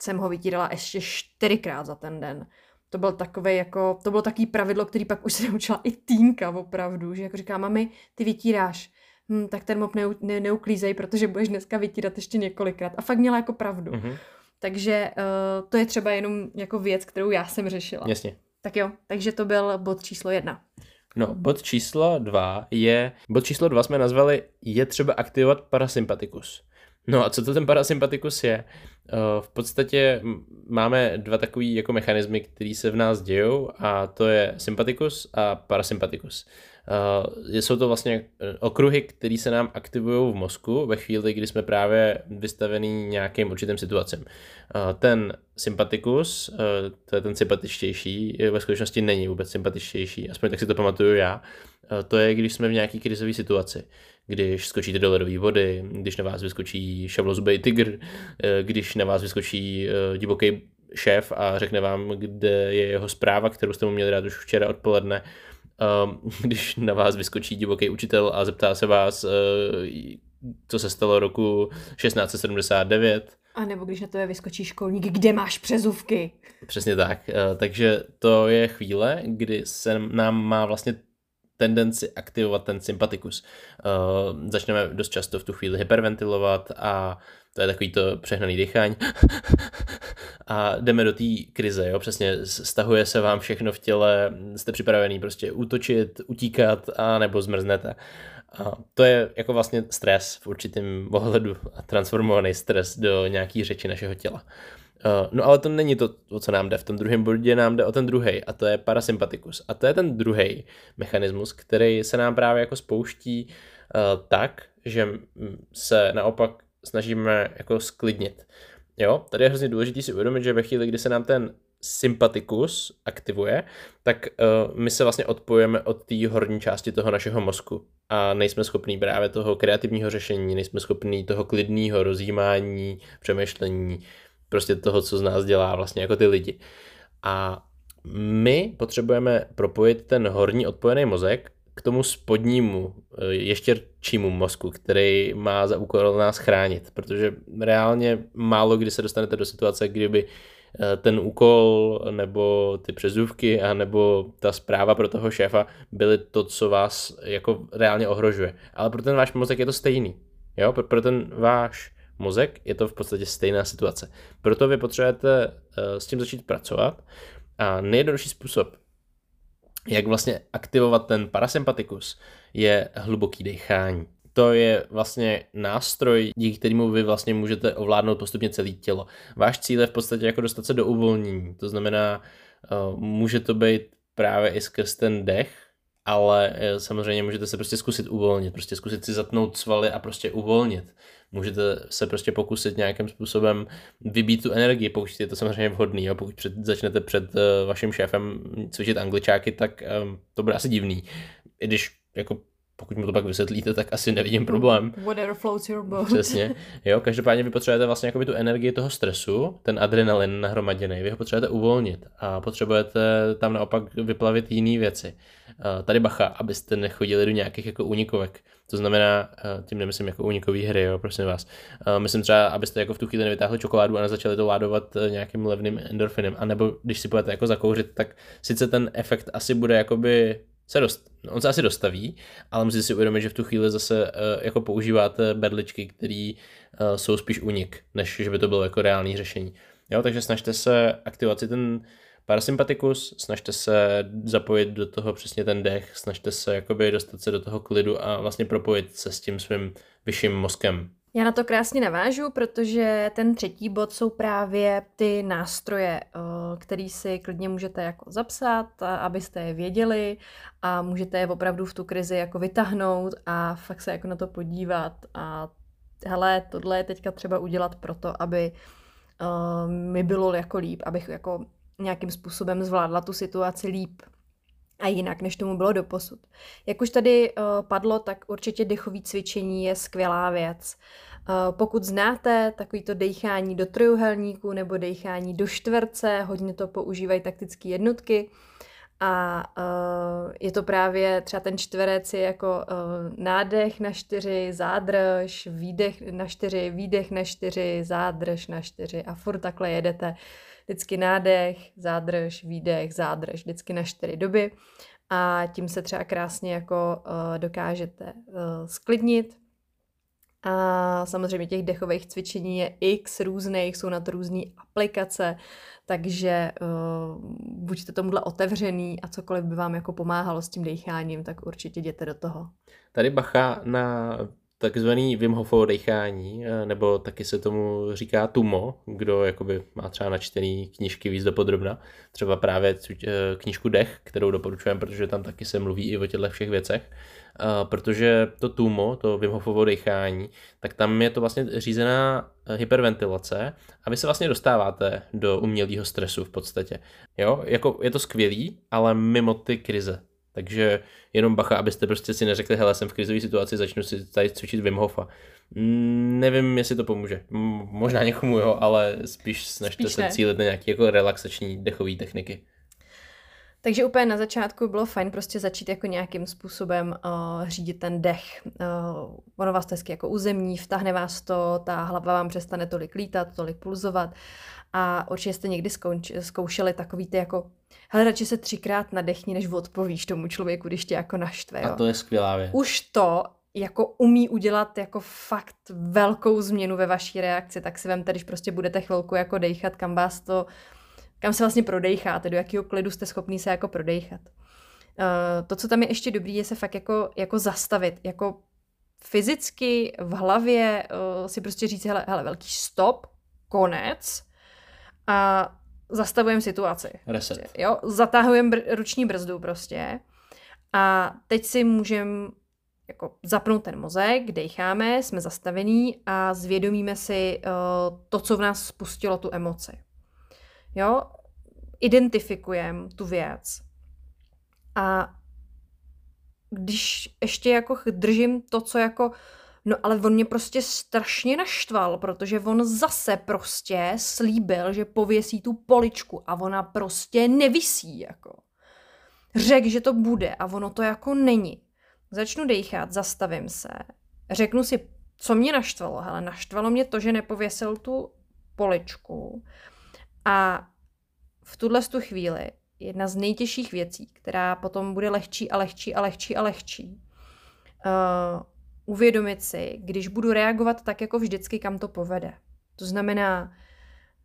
jsem ho vytírala ještě čtyřikrát za ten den. To byl takové jako, to bylo takový pravidlo, který pak už se naučila i týnka opravdu, že jako říká, mami, ty vytíráš, hm, tak ten mop neu, ne, neuklízej, protože budeš dneska vytírat ještě několikrát. A fakt měla jako pravdu. Mm-hmm. Takže uh, to je třeba jenom jako věc, kterou já jsem řešila. Jasně. Tak jo, takže to byl bod číslo jedna. No, bod číslo dva je, bod číslo dva jsme nazvali, je třeba aktivovat parasympatikus. No a co to ten parasympatikus je? Eh, v podstatě máme dva takové jako mechanismy, které se v nás dějou a to je sympatikus a parasympatikus. Uh, jsou to vlastně eh, okruhy, které se nám aktivují v mozku ve chvíli, kdy jsme právě vystavený nějakým určitým situacím. Uh, ten sympatikus, uh, to je ten sympatičtější, ve skutečnosti není vůbec sympatičtější, aspoň tak si to pamatuju já. To je, když jsme v nějaké krizové situaci. Když skočíte do ledové vody, když na vás vyskočí šavlozubej tygr, když na vás vyskočí divoký šéf a řekne vám, kde je jeho zpráva, kterou jste mu měli dát už včera odpoledne, když na vás vyskočí divoký učitel a zeptá se vás, uh, co se stalo roku 1679. A nebo když na to je vyskočí školník, kde máš přezuvky. Přesně tak. Uh, takže to je chvíle, kdy se nám má vlastně tendenci aktivovat ten sympatikus. Uh, začneme dost často v tu chvíli hyperventilovat a to je takový to přehnaný dýchání. a jdeme do té krize, jo, přesně stahuje se vám všechno v těle, jste připravený prostě útočit, utíkat a nebo zmrznete. A to je jako vlastně stres v určitém ohledu a transformovaný stres do nějaký řeči našeho těla. Uh, no ale to není to, o co nám jde. V tom druhém bodě nám jde o ten druhý a to je parasympatikus. A to je ten druhý mechanismus, který se nám právě jako spouští uh, tak, že se naopak snažíme jako sklidnit. Jo, tady je hrozně důležité si uvědomit, že ve chvíli, kdy se nám ten sympatikus aktivuje, tak uh, my se vlastně odpojeme od té horní části toho našeho mozku a nejsme schopní právě toho kreativního řešení, nejsme schopní toho klidného rozjímání, přemýšlení, prostě toho, co z nás dělá vlastně jako ty lidi. A My potřebujeme propojit ten horní odpojený mozek k tomu spodnímu, eh, ještěrčímu mozku, který má za úkol nás chránit, protože reálně málo kdy se dostanete do situace, kdyby eh, ten úkol nebo ty přezůvky a nebo ta zpráva pro toho šéfa byly to, co vás jako reálně ohrožuje. Ale pro ten váš mozek je to stejný. Jo? Pro, ten váš mozek je to v podstatě stejná situace. Proto vy potřebujete eh, s tím začít pracovat a nejjednodušší způsob, jak vlastně aktivovat ten parasympatikus, je hluboký dechání. To je vlastně nástroj, díky kterému vy vlastně můžete ovládnout postupně celé tělo. Váš cíl je v podstatě jako dostat se do uvolnění, to znamená, uh, může to být právě i skrz ten dech, ale eh, samozřejmě můžete se prostě zkusit uvolnit, prostě zkusit si zatnout svaly a prostě uvolnit. Můžete se prostě pokusit nějakým způsobem vybít tu energii, pokud je to samozřejmě vhodný. Jo? Pokud před, začnete před uh, vaším šéfem cvičit angličáky, tak um, to bude asi divný. I když jako pokud mu to pak vysvětlíte, tak asi nevidím problém. Whatever floats your boat. Přesně. Jo, každopádně vy potřebujete vlastně jakoby tu energii toho stresu, ten adrenalin nahromaděný, vy ho potřebujete uvolnit a potřebujete tam naopak vyplavit jiné věci. Tady bacha, abyste nechodili do nějakých jako únikovek. To znamená, tím nemyslím jako únikový hry, jo, prosím vás. Myslím třeba, abyste jako v tu chvíli nevytáhli čokoládu a nezačali to ládovat nějakým levným endorfinem. A nebo když si budete jako zakouřit, tak sice ten efekt asi bude jakoby se dost, on se asi dostaví, ale musíte si uvědomit, že v tu chvíli zase uh, jako používáte berličky, které uh, jsou spíš unik, než že by to bylo jako reálný řešení. Jo, takže snažte se aktivovat si ten parasympatikus, snažte se zapojit do toho přesně ten dech, snažte se jakoby dostat se do toho klidu a vlastně propojit se s tím svým vyšším mozkem. Já na to krásně navážu, protože ten třetí bod jsou právě ty nástroje, eh, který si klidně můžete jako zapsat, abyste je věděli a můžete je opravdu v tu krizi jako vytáhnout a fakt se jako na to podívat a hele, tohle je teďka třeba udělat proto, aby uh, mi bylo jako líp, abych jako nějakým způsobem zvládla tu situaci líp a jinak, než tomu bylo doposud. Jak už tady uh, padlo, tak určitě dechové cvičení je skvělá věc. Uh, pokud znáte takovýto dechání do trojuhelníku nebo dechání do čtverce, hodně to používají taktické jednotky, a uh, je to právě třeba ten čtverec je jako uh, nádech na čtyři, zádrž, výdech na čtyři, výdech na čtyři, zádrž na čtyři a furt takhle jedete vždycky nádech, zádrž, výdech, zádrž, vždycky na čtyři doby a tím se třeba krásně jako uh, dokážete uh, sklidnit. A samozřejmě těch dechových cvičení je x různých, jsou na to různé aplikace, takže uh, buďte tomuhle otevřený a cokoliv by vám jako pomáhalo s tím decháním, tak určitě jděte do toho. Tady bacha na takzvaný Wim Hofovo dechání, eh, nebo taky se tomu říká tumo, kdo jakoby má třeba načtený knížky víc dopodrobna, třeba právě eh, knížku Dech, kterou doporučujeme, protože tam taky se mluví i o těchto všech věcech, protože to tumo, to Wim Hofovo dechání, tak tam je to vlastně řízená eh, hyperventilace a vy se vlastně dostáváte do umělého stresu v podstatě. Jo, jako je to skvělý, ale mimo ty krize. Takže jenom bacha, abyste prostě si neřekli, hele, jsem v krizové situaci, začnu si tady cvičit Wim Hofa. Mm, nevím, jestli to pomůže. Možná někomu jo, ale spíš snažte spíš se ne. cílit na nějaké jako relaxační dechové techniky. Takže úplně na začátku bylo fajn prostě začít jako nějakým způsobem uh, řídit ten dech. Uh, ono vás to hezky jako uzemní, vtahne vás to, ta hlava vám přestane tolik lítat, tolik pulzovat. A určitě jste někdy zkouč, zkoušeli takový ty jako hele, radši se třikrát nadechni, než odpovíš tomu člověku, když tě jako naštve. Jo. A to je skvělá věc. Už to jako umí udělat jako fakt velkou změnu ve vaší reakci, tak si vemte, když prostě budete chvilku jako dejchat, kam vás to, kam se vlastně prodejcháte, do jakého klidu jste schopný se jako prodejchat. Uh, to, co tam je ještě dobrý, je se fakt jako, jako zastavit, jako fyzicky v hlavě uh, si prostě říct, hele, hele, velký stop, konec a zastavujeme situaci. Reset. Prostě, jo, zatahujeme br- ruční brzdu prostě a teď si můžeme jako zapnout ten mozek, decháme, jsme zastavení a zvědomíme si uh, to, co v nás spustilo tu emoci. Jo, identifikujeme tu věc a když ještě jako držím to, co jako No ale on mě prostě strašně naštval, protože on zase prostě slíbil, že pověsí tu poličku a ona prostě nevisí, jako. Řekl, že to bude a ono to jako není. Začnu dejchat, zastavím se, řeknu si, co mě naštvalo. Hele, naštvalo mě to, že nepověsil tu poličku a v tuhle tu chvíli jedna z nejtěžších věcí, která potom bude lehčí a lehčí a lehčí a lehčí, uh, uvědomit si, když budu reagovat tak jako vždycky, kam to povede. To znamená,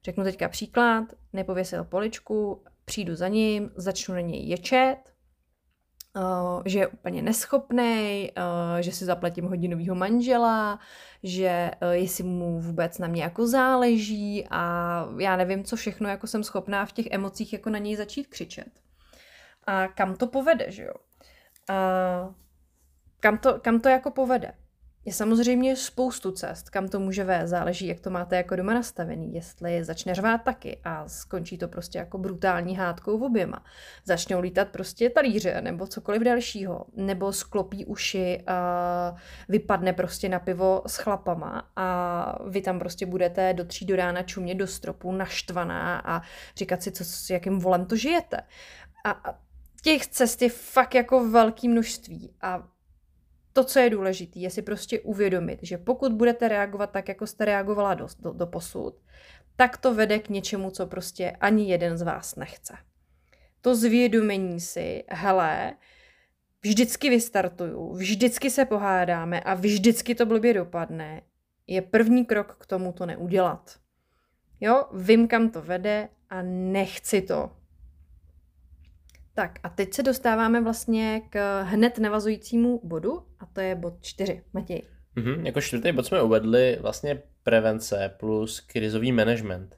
řeknu teďka příklad, nepověsil poličku, přijdu za ním, začnu na něj ječet, Uh, že je úplně neschopný, uh, že si zaplatím hodinového manžela, že uh, jestli mu vůbec na mě jako záleží a já nevím, co všechno jako jsem schopná v těch emocích jako na něj začít křičet. A kam to povede, že jo? Uh, kam, to, kam to jako povede? Je samozřejmě spoustu cest, kam to může vést, záleží, jak to máte jako doma nastavený, jestli začne řvát taky a skončí to prostě jako brutální hádkou v oběma. Začnou lítat prostě talíře nebo cokoliv dalšího, nebo sklopí uši a vypadne prostě na pivo s chlapama a vy tam prostě budete do tří do rána čumě do stropu naštvaná a říkat si, co, s jakým volem to žijete. A těch cest je fakt jako velký množství a to, co je důležité, je si prostě uvědomit, že pokud budete reagovat tak, jako jste reagovala do, do, do posud, tak to vede k něčemu, co prostě ani jeden z vás nechce. To zvědomení si, hele, vždycky vystartuju, vždycky se pohádáme a vždycky to blbě dopadne, je první krok k tomu to neudělat. Jo, vím, kam to vede a nechci to. Tak a teď se dostáváme vlastně k hned navazujícímu bodu a to je bod čtyři. Matěj. Mm-hmm, jako čtvrtý bod jsme uvedli vlastně prevence plus krizový management.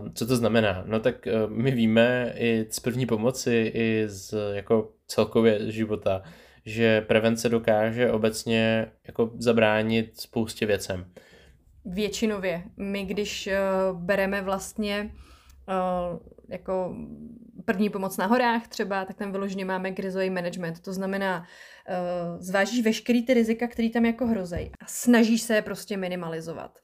Uh, co to znamená? No tak uh, my víme i z první pomoci, i z jako celkově života, že prevence dokáže obecně jako zabránit spoustě věcem. Většinově. My když uh, bereme vlastně uh, jako první pomoc na horách třeba, tak tam vyloženě máme krizový management. To znamená, uh, zvážíš veškerý ty rizika, který tam jako hrozej a snažíš se je prostě minimalizovat.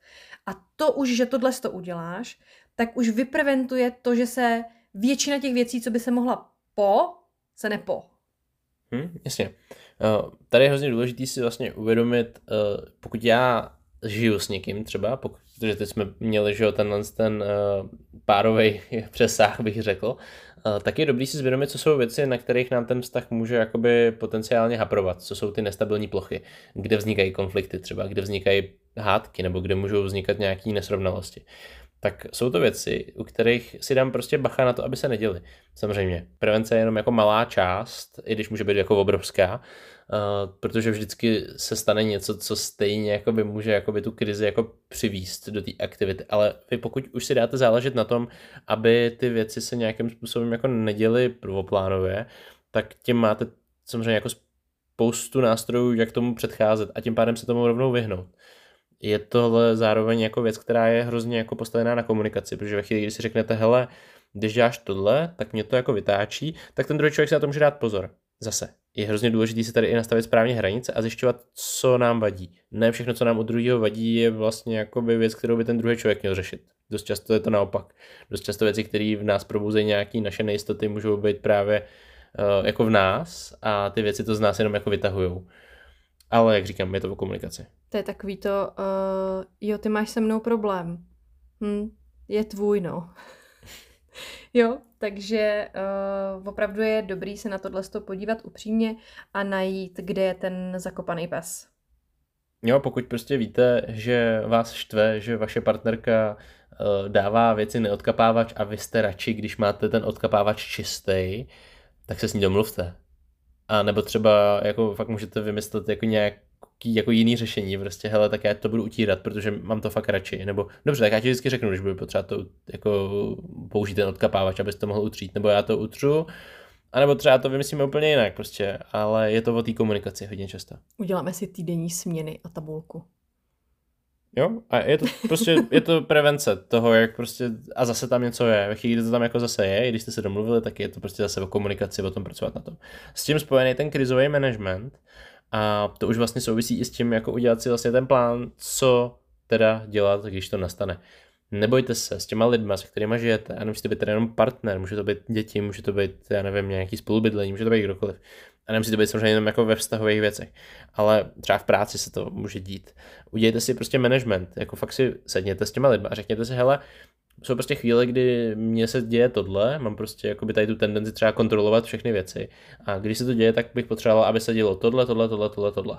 A to už, že tohle to uděláš, tak už vypreventuje to, že se většina těch věcí, co by se mohla po, se nepo. Hmm, jasně. Uh, tady je hrozně důležité si vlastně uvědomit, uh, pokud já žiju s někým třeba, pokud, protože teď jsme měli že tenhle ten párový přesah, bych řekl, tak je dobrý si zvědomit, co jsou věci, na kterých nám ten vztah může jakoby potenciálně haprovat, co jsou ty nestabilní plochy, kde vznikají konflikty třeba, kde vznikají hádky? Nebo kde můžou vznikat nějaké nesrovnalosti? Tak jsou to věci, u kterých si dám prostě bacha na to, aby se neděli. Samozřejmě, prevence je jenom jako malá část, i když může být jako obrovská, protože vždycky se stane něco, co stejně jakoby může jakoby tu krizi jako přivíst do té aktivity. Ale vy pokud už si dáte záležet na tom, aby ty věci se nějakým způsobem jako neděly prvoplánově, tak tím máte samozřejmě jako spoustu nástrojů, jak tomu předcházet a tím pádem se tomu rovnou vyhnout je tohle zároveň jako věc, která je hrozně jako postavená na komunikaci, protože ve chvíli, kdy si řeknete, hele, když děláš tohle, tak mě to jako vytáčí, tak ten druhý člověk si na to může dát pozor. Zase, je hrozně důležité si tady i nastavit správně hranice a zjišťovat, co nám vadí. Ne všechno, co nám od druhého vadí, je vlastně jako by věc, kterou by ten druhý člověk měl řešit. Dost často je to naopak. Dost často věci, které v nás probouzejí nějaké naše nejistoty, můžou být právě uh, jako v nás a ty věci to z nás jenom jako vytahujou. Ale jak říkám, je to o komunikaci. To je takový to, uh, jo, ty máš se mnou problém. Hm, je tvůj, no. jo, takže uh, opravdu je dobrý se na tohle podívat upřímně a najít, kde je ten zakopaný pes. Jo, pokud prostě víte, že vás štve, že vaše partnerka uh, dává věci neodkapávač a vy jste radši, když máte ten odkapávač čistý, tak se s ní domluvte. A nebo třeba jako fakt můžete vymyslet jako nějaký jako jiný řešení, prostě hele, tak já to budu utírat, protože mám to fakt radši, nebo dobře, tak já ti vždycky řeknu, když budu potřeba to jako použít ten odkapávač, abys to mohl utřít, nebo já to utřu, a nebo třeba to vymyslíme úplně jinak prostě, ale je to o té komunikaci hodně často. Uděláme si týdenní směny a tabulku. Jo, a je to prostě, je to prevence toho, jak prostě, a zase tam něco je, ve chvíli, kdy to tam jako zase je, i když jste se domluvili, tak je to prostě zase o komunikaci, o tom pracovat na tom. S tím spojený ten krizový management A to už vlastně souvisí i s tím, jako udělat si vlastně ten plán, co teda dělat, když to nastane. Nebojte se s těma lidma, se kterými žijete. A nemusí to být jenom partner, může to být děti, může to být, já nevím, nějaký spolubydlení, může to být kdokoliv. A nemusí to být samozřejmě jenom jako ve vztahových věcech, ale třeba v práci se to může dít. Udějte si prostě management, jako fakt si sedněte s těma lidma a řekněte si, hele, jsou prostě chvíle, kdy mně se děje tohle, mám prostě jakoby tady tu tendenci třeba kontrolovat všechny věci. A když se to děje, tak bych potřeboval, aby se dělo tohle, tohle, tohle, tohle, tohle.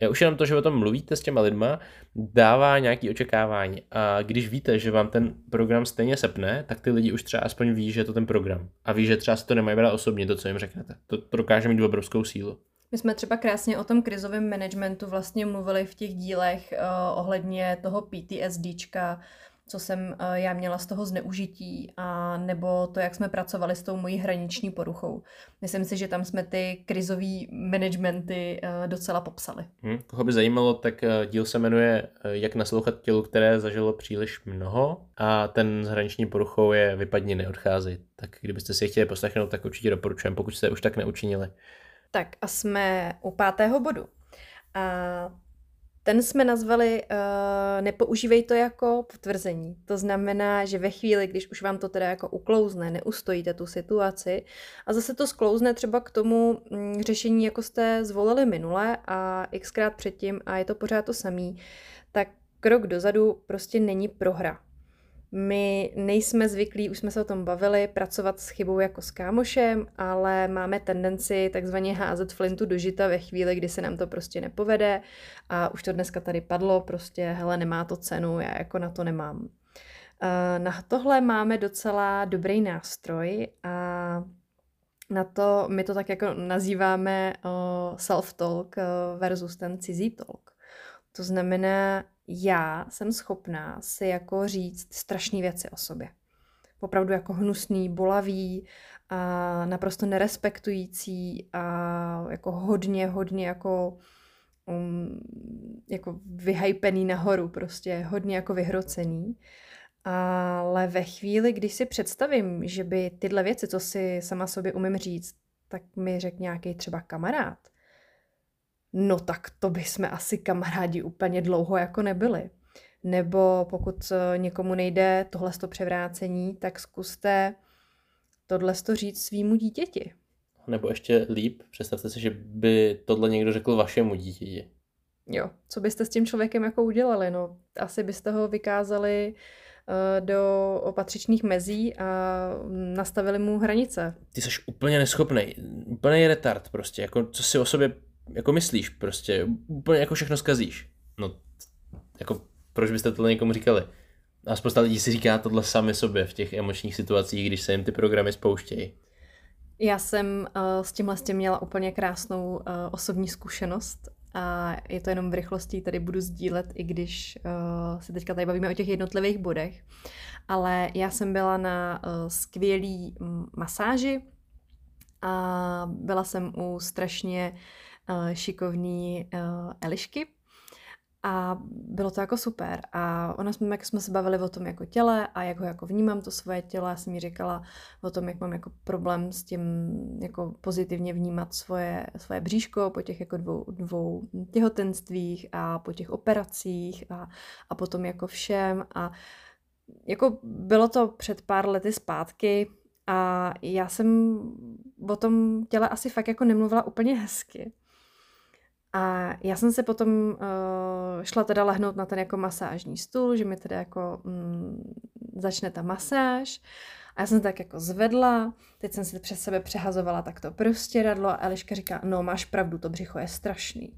Já už jenom to, že o tom mluvíte s těma lidma, dává nějaké očekávání. A když víte, že vám ten program stejně sepne, tak ty lidi už třeba aspoň ví, že je to ten program. A ví, že třeba si to nemají brát osobně, to, co jim řeknete. To, to dokáže mít obrovskou sílu. My jsme třeba krásně o tom krizovém managementu vlastně mluvili v těch dílech uh, ohledně toho PTSDčka, co jsem eh, já měla z toho zneužití, a nebo to, jak jsme pracovali s tou mojí hraniční poruchou. Myslím si, že tam jsme ty krizové managementy eh, docela popsali. Hmm, koho by zajímalo, tak eh, díl se jmenuje Jak naslouchat tělu, které zažilo příliš mnoho a ten s hraniční poruchou je Vypadni, neodcházej. Tak kdybyste si je chtěli poslechnout, tak určitě doporučujem, pokud jste už tak neučinili. Tak a jsme u pátého bodu. A ten jsme nazvali uh, nepoužívej to jako potvrzení. To znamená, že ve chvíli, když už vám to teda jako uklouzne, neustojíte tu situaci a zase to sklouzne třeba k tomu mm, řešení, jako jste zvolili minule a xkrát předtím a je to pořád to samý, tak krok dozadu prostě není prohra. My nejsme zvyklí, už jsme se o tom bavili, pracovat s chybou jako s kámošem, ale máme tendenci takzvaně házet flintu do žita ve chvíli, kdy se nám to prostě nepovede a už to dneska tady padlo, prostě hele, nemá to cenu, já jako na to nemám. Eh, na tohle máme docela dobrý nástroj a na to my to tak jako nazýváme eh, self-talk eh, versus ten cizí talk. To znamená, já jsem schopná si jako říct strašné věci o sobě. Opravdu jako hnusný, bolavý, a naprosto nerespektující a jako hodně, hodně jako um, jako vyhypený nahoru, prostě hodně jako vyhrocený. Ale ve chvíli, když si představím, že by tyhle věci, co si sama sobě umím říct, tak mi řekl nějaký třeba kamarád, no tak to by jsme asi kamarádi úplně dlouho jako nebyli. Nebo pokud eh, někomu nejde tohle to převrácení, tak zkuste tohle to říct svýmu dítěti. Nebo ještě líp, představte si, že by tohle někdo řekl vašemu dítěti. Jo, co byste s tím člověkem jako udělali? No, asi byste ho vykázali uh, do opatřičných mezí a nastavili mu hranice. Ty jsi úplně neschopný, úplný retard prostě, jako co si o sobě jako myslíš prostě, úplně jako všechno zkazíš. No, jako proč byste tohle někomu říkali? A spousta lidí si říká tohle sami sobě v těch emočních situacích, když se jim ty programy spouštějí. Já jsem uh, s tímhle s tím měla úplně krásnou uh, osobní zkušenost a je to jenom v rychlosti, tady budu sdílet, i když uh, se teďka tady bavíme o těch jednotlivých bodech. Ale já jsem byla na uh, skvělý masáži a byla jsem u strašně uh, šikovný uh, Elišky. A bylo to jako super. A ona jsme, jak jsme se bavili o tom jako těle a jak ho jako vnímám to svoje tělo. Já jsem jí říkala o tom, jak mám jako problém s tím jako pozitivně vnímat svoje, svoje bříško po těch jako dvou, dvou těhotenstvích a po těch operacích a, a potom jako všem. A jako bylo to před pár lety zpátky a já jsem o tom těle asi fakt jako nemluvila úplně hezky. A já jsem se potom uh, šla teda lehnout na ten jako masážní stůl, že mi teda jako mm, začne ta masáž. A já jsem se tak jako zvedla, teď jsem si přes sebe přehazovala takto prostě radlo a Eliška říká, no máš pravdu, to břicho je strašný.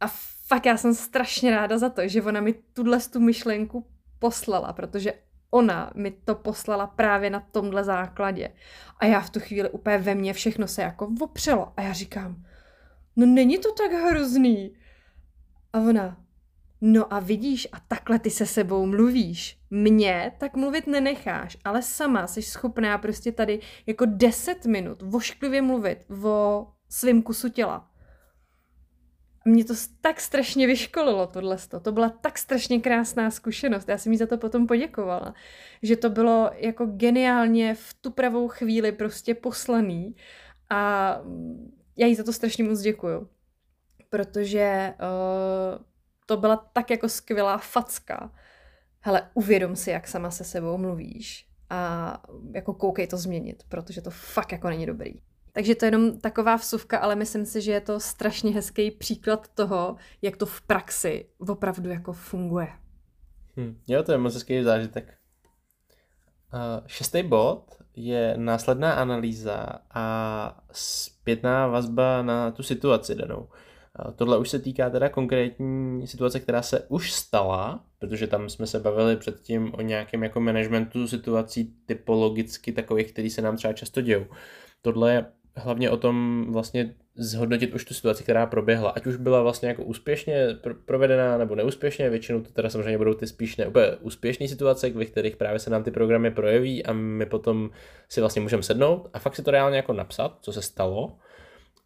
A fakt já jsem strašně ráda za to, že ona mi tuhle tu myšlenku poslala, protože ona mi to poslala právě na tomhle základě. A já v tu chvíli úplně ve mně všechno se jako opřelo. A já říkám, no není to tak hrozný. A ona, no a vidíš, a takhle ty se sebou mluvíš. Mě tak mluvit nenecháš, ale sama jsi schopná prostě tady jako deset minut vošklivě mluvit o svém kusu těla. Mě to tak strašně vyškolilo tohle. To byla tak strašně krásná zkušenost. Já jsem jí za to potom poděkovala. Že to bylo jako geniálně v tu pravou chvíli prostě poslaný. A já jí za to strašně moc děkuju, protože uh, to byla tak jako skvělá facka. Hele, uvědom si, jak sama se sebou mluvíš a jako koukej to změnit, protože to fakt jako není dobrý. Takže to je jenom taková vsuvka, ale myslím si, že je to strašně hezký příklad toho, jak to v praxi opravdu jako funguje. Hm, jo, to je moc hezký zážitek. Uh, šestý bod je následná analýza a zpětná vazba na tu situaci danou. Tohle už se týká teda konkrétní situace, která se už stala, protože tam jsme se bavili předtím o nějakém jako managementu situací typologicky takových, které se nám třeba často dějou. Tohle je hlavně o tom vlastně zhodnotit už tu situaci, která proběhla, ať už byla vlastně jako úspěšně provedená nebo neúspěšně, většinou to teda samozřejmě budou ty spíš ne úspěšné situace, ve kterých právě se nám ty programy projeví a my potom si vlastně můžeme sednout a fakt si to reálně jako napsat, co se stalo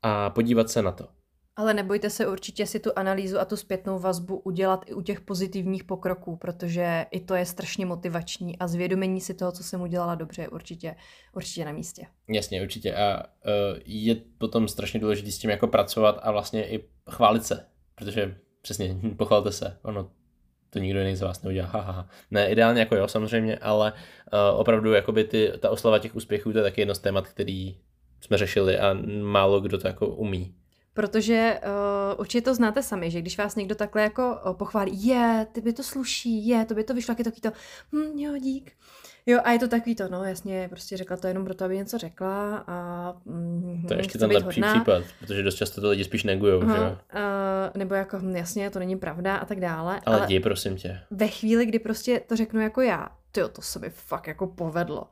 a podívat se na to. Ale nebojte se určitě si tu analýzu a tu zpětnou vazbu udělat i u těch pozitivních pokroků, protože i to je strašně motivační a zvědomení si toho, co jsem udělala dobře, je určitě, určitě na místě. Jasně, určitě. A uh, je potom strašně důležité s tím jako pracovat a vlastně i chválit se, protože přesně, pochvalte se, ono to nikdo jiný z vás neudělá, ha, ha, ha. Ne, ideálně jako jo, samozřejmě, ale uh, opravdu jakoby ty, ta oslava těch úspěchů, to je taky jedno z témat, který jsme řešili a málo kdo to jako umí. Protože uh, určitě to znáte sami, že když vás někdo takhle jako uh, pochválí, je, ty by to sluší, je, to by to vyšlo, jak je to takový to, hm, jo, dík. Jo, a je to takový to, no jasně, prostě řekla to jenom proto, aby něco řekla a... Mm, to je ještě ten lepší hodná. případ, protože dost často to lidi spíš negujou, uh, že jo? Uh, nebo jako, hm, jasně, to není pravda a tak dále. Ale, ale jdi, prosím tě. Ve chvíli, kdy prostě to řeknu jako já, tyjo, to se mi fakt jako povedlo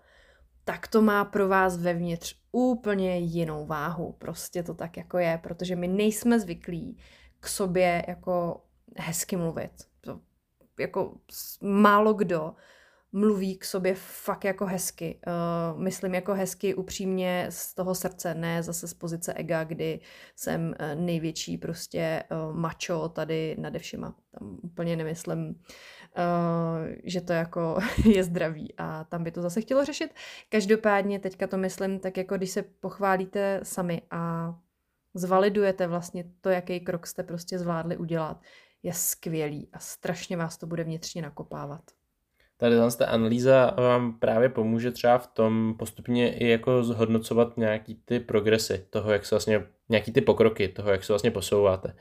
tak to má pro vás vevnitř úplně jinou váhu. Prostě to tak jako je, protože my nejsme zvyklí k sobě jako hezky mluvit. To, jako málo kdo mluví k sobě fakt jako hezky. Uh, myslím jako hezky upřímně z toho srdce, ne zase z pozice ega, kdy jsem uh, největší prostě uh, mačo tady nade všema. Tam úplně nemyslím, že to jako je zdravý a tam by to zase chtělo řešit. Každopádně teďka to myslím tak jako když se pochválíte sami a zvalidujete vlastně to, jaký krok jste prostě zvládli udělat, je skvělý a strašně vás to bude vnitřně nakopávat tady ta analýza vám právě pomůže třeba v tom postupně i jako zhodnocovat nějaký ty progresy toho, jak se vlastně, nějaký ty pokroky toho, jak se vlastně posouváte.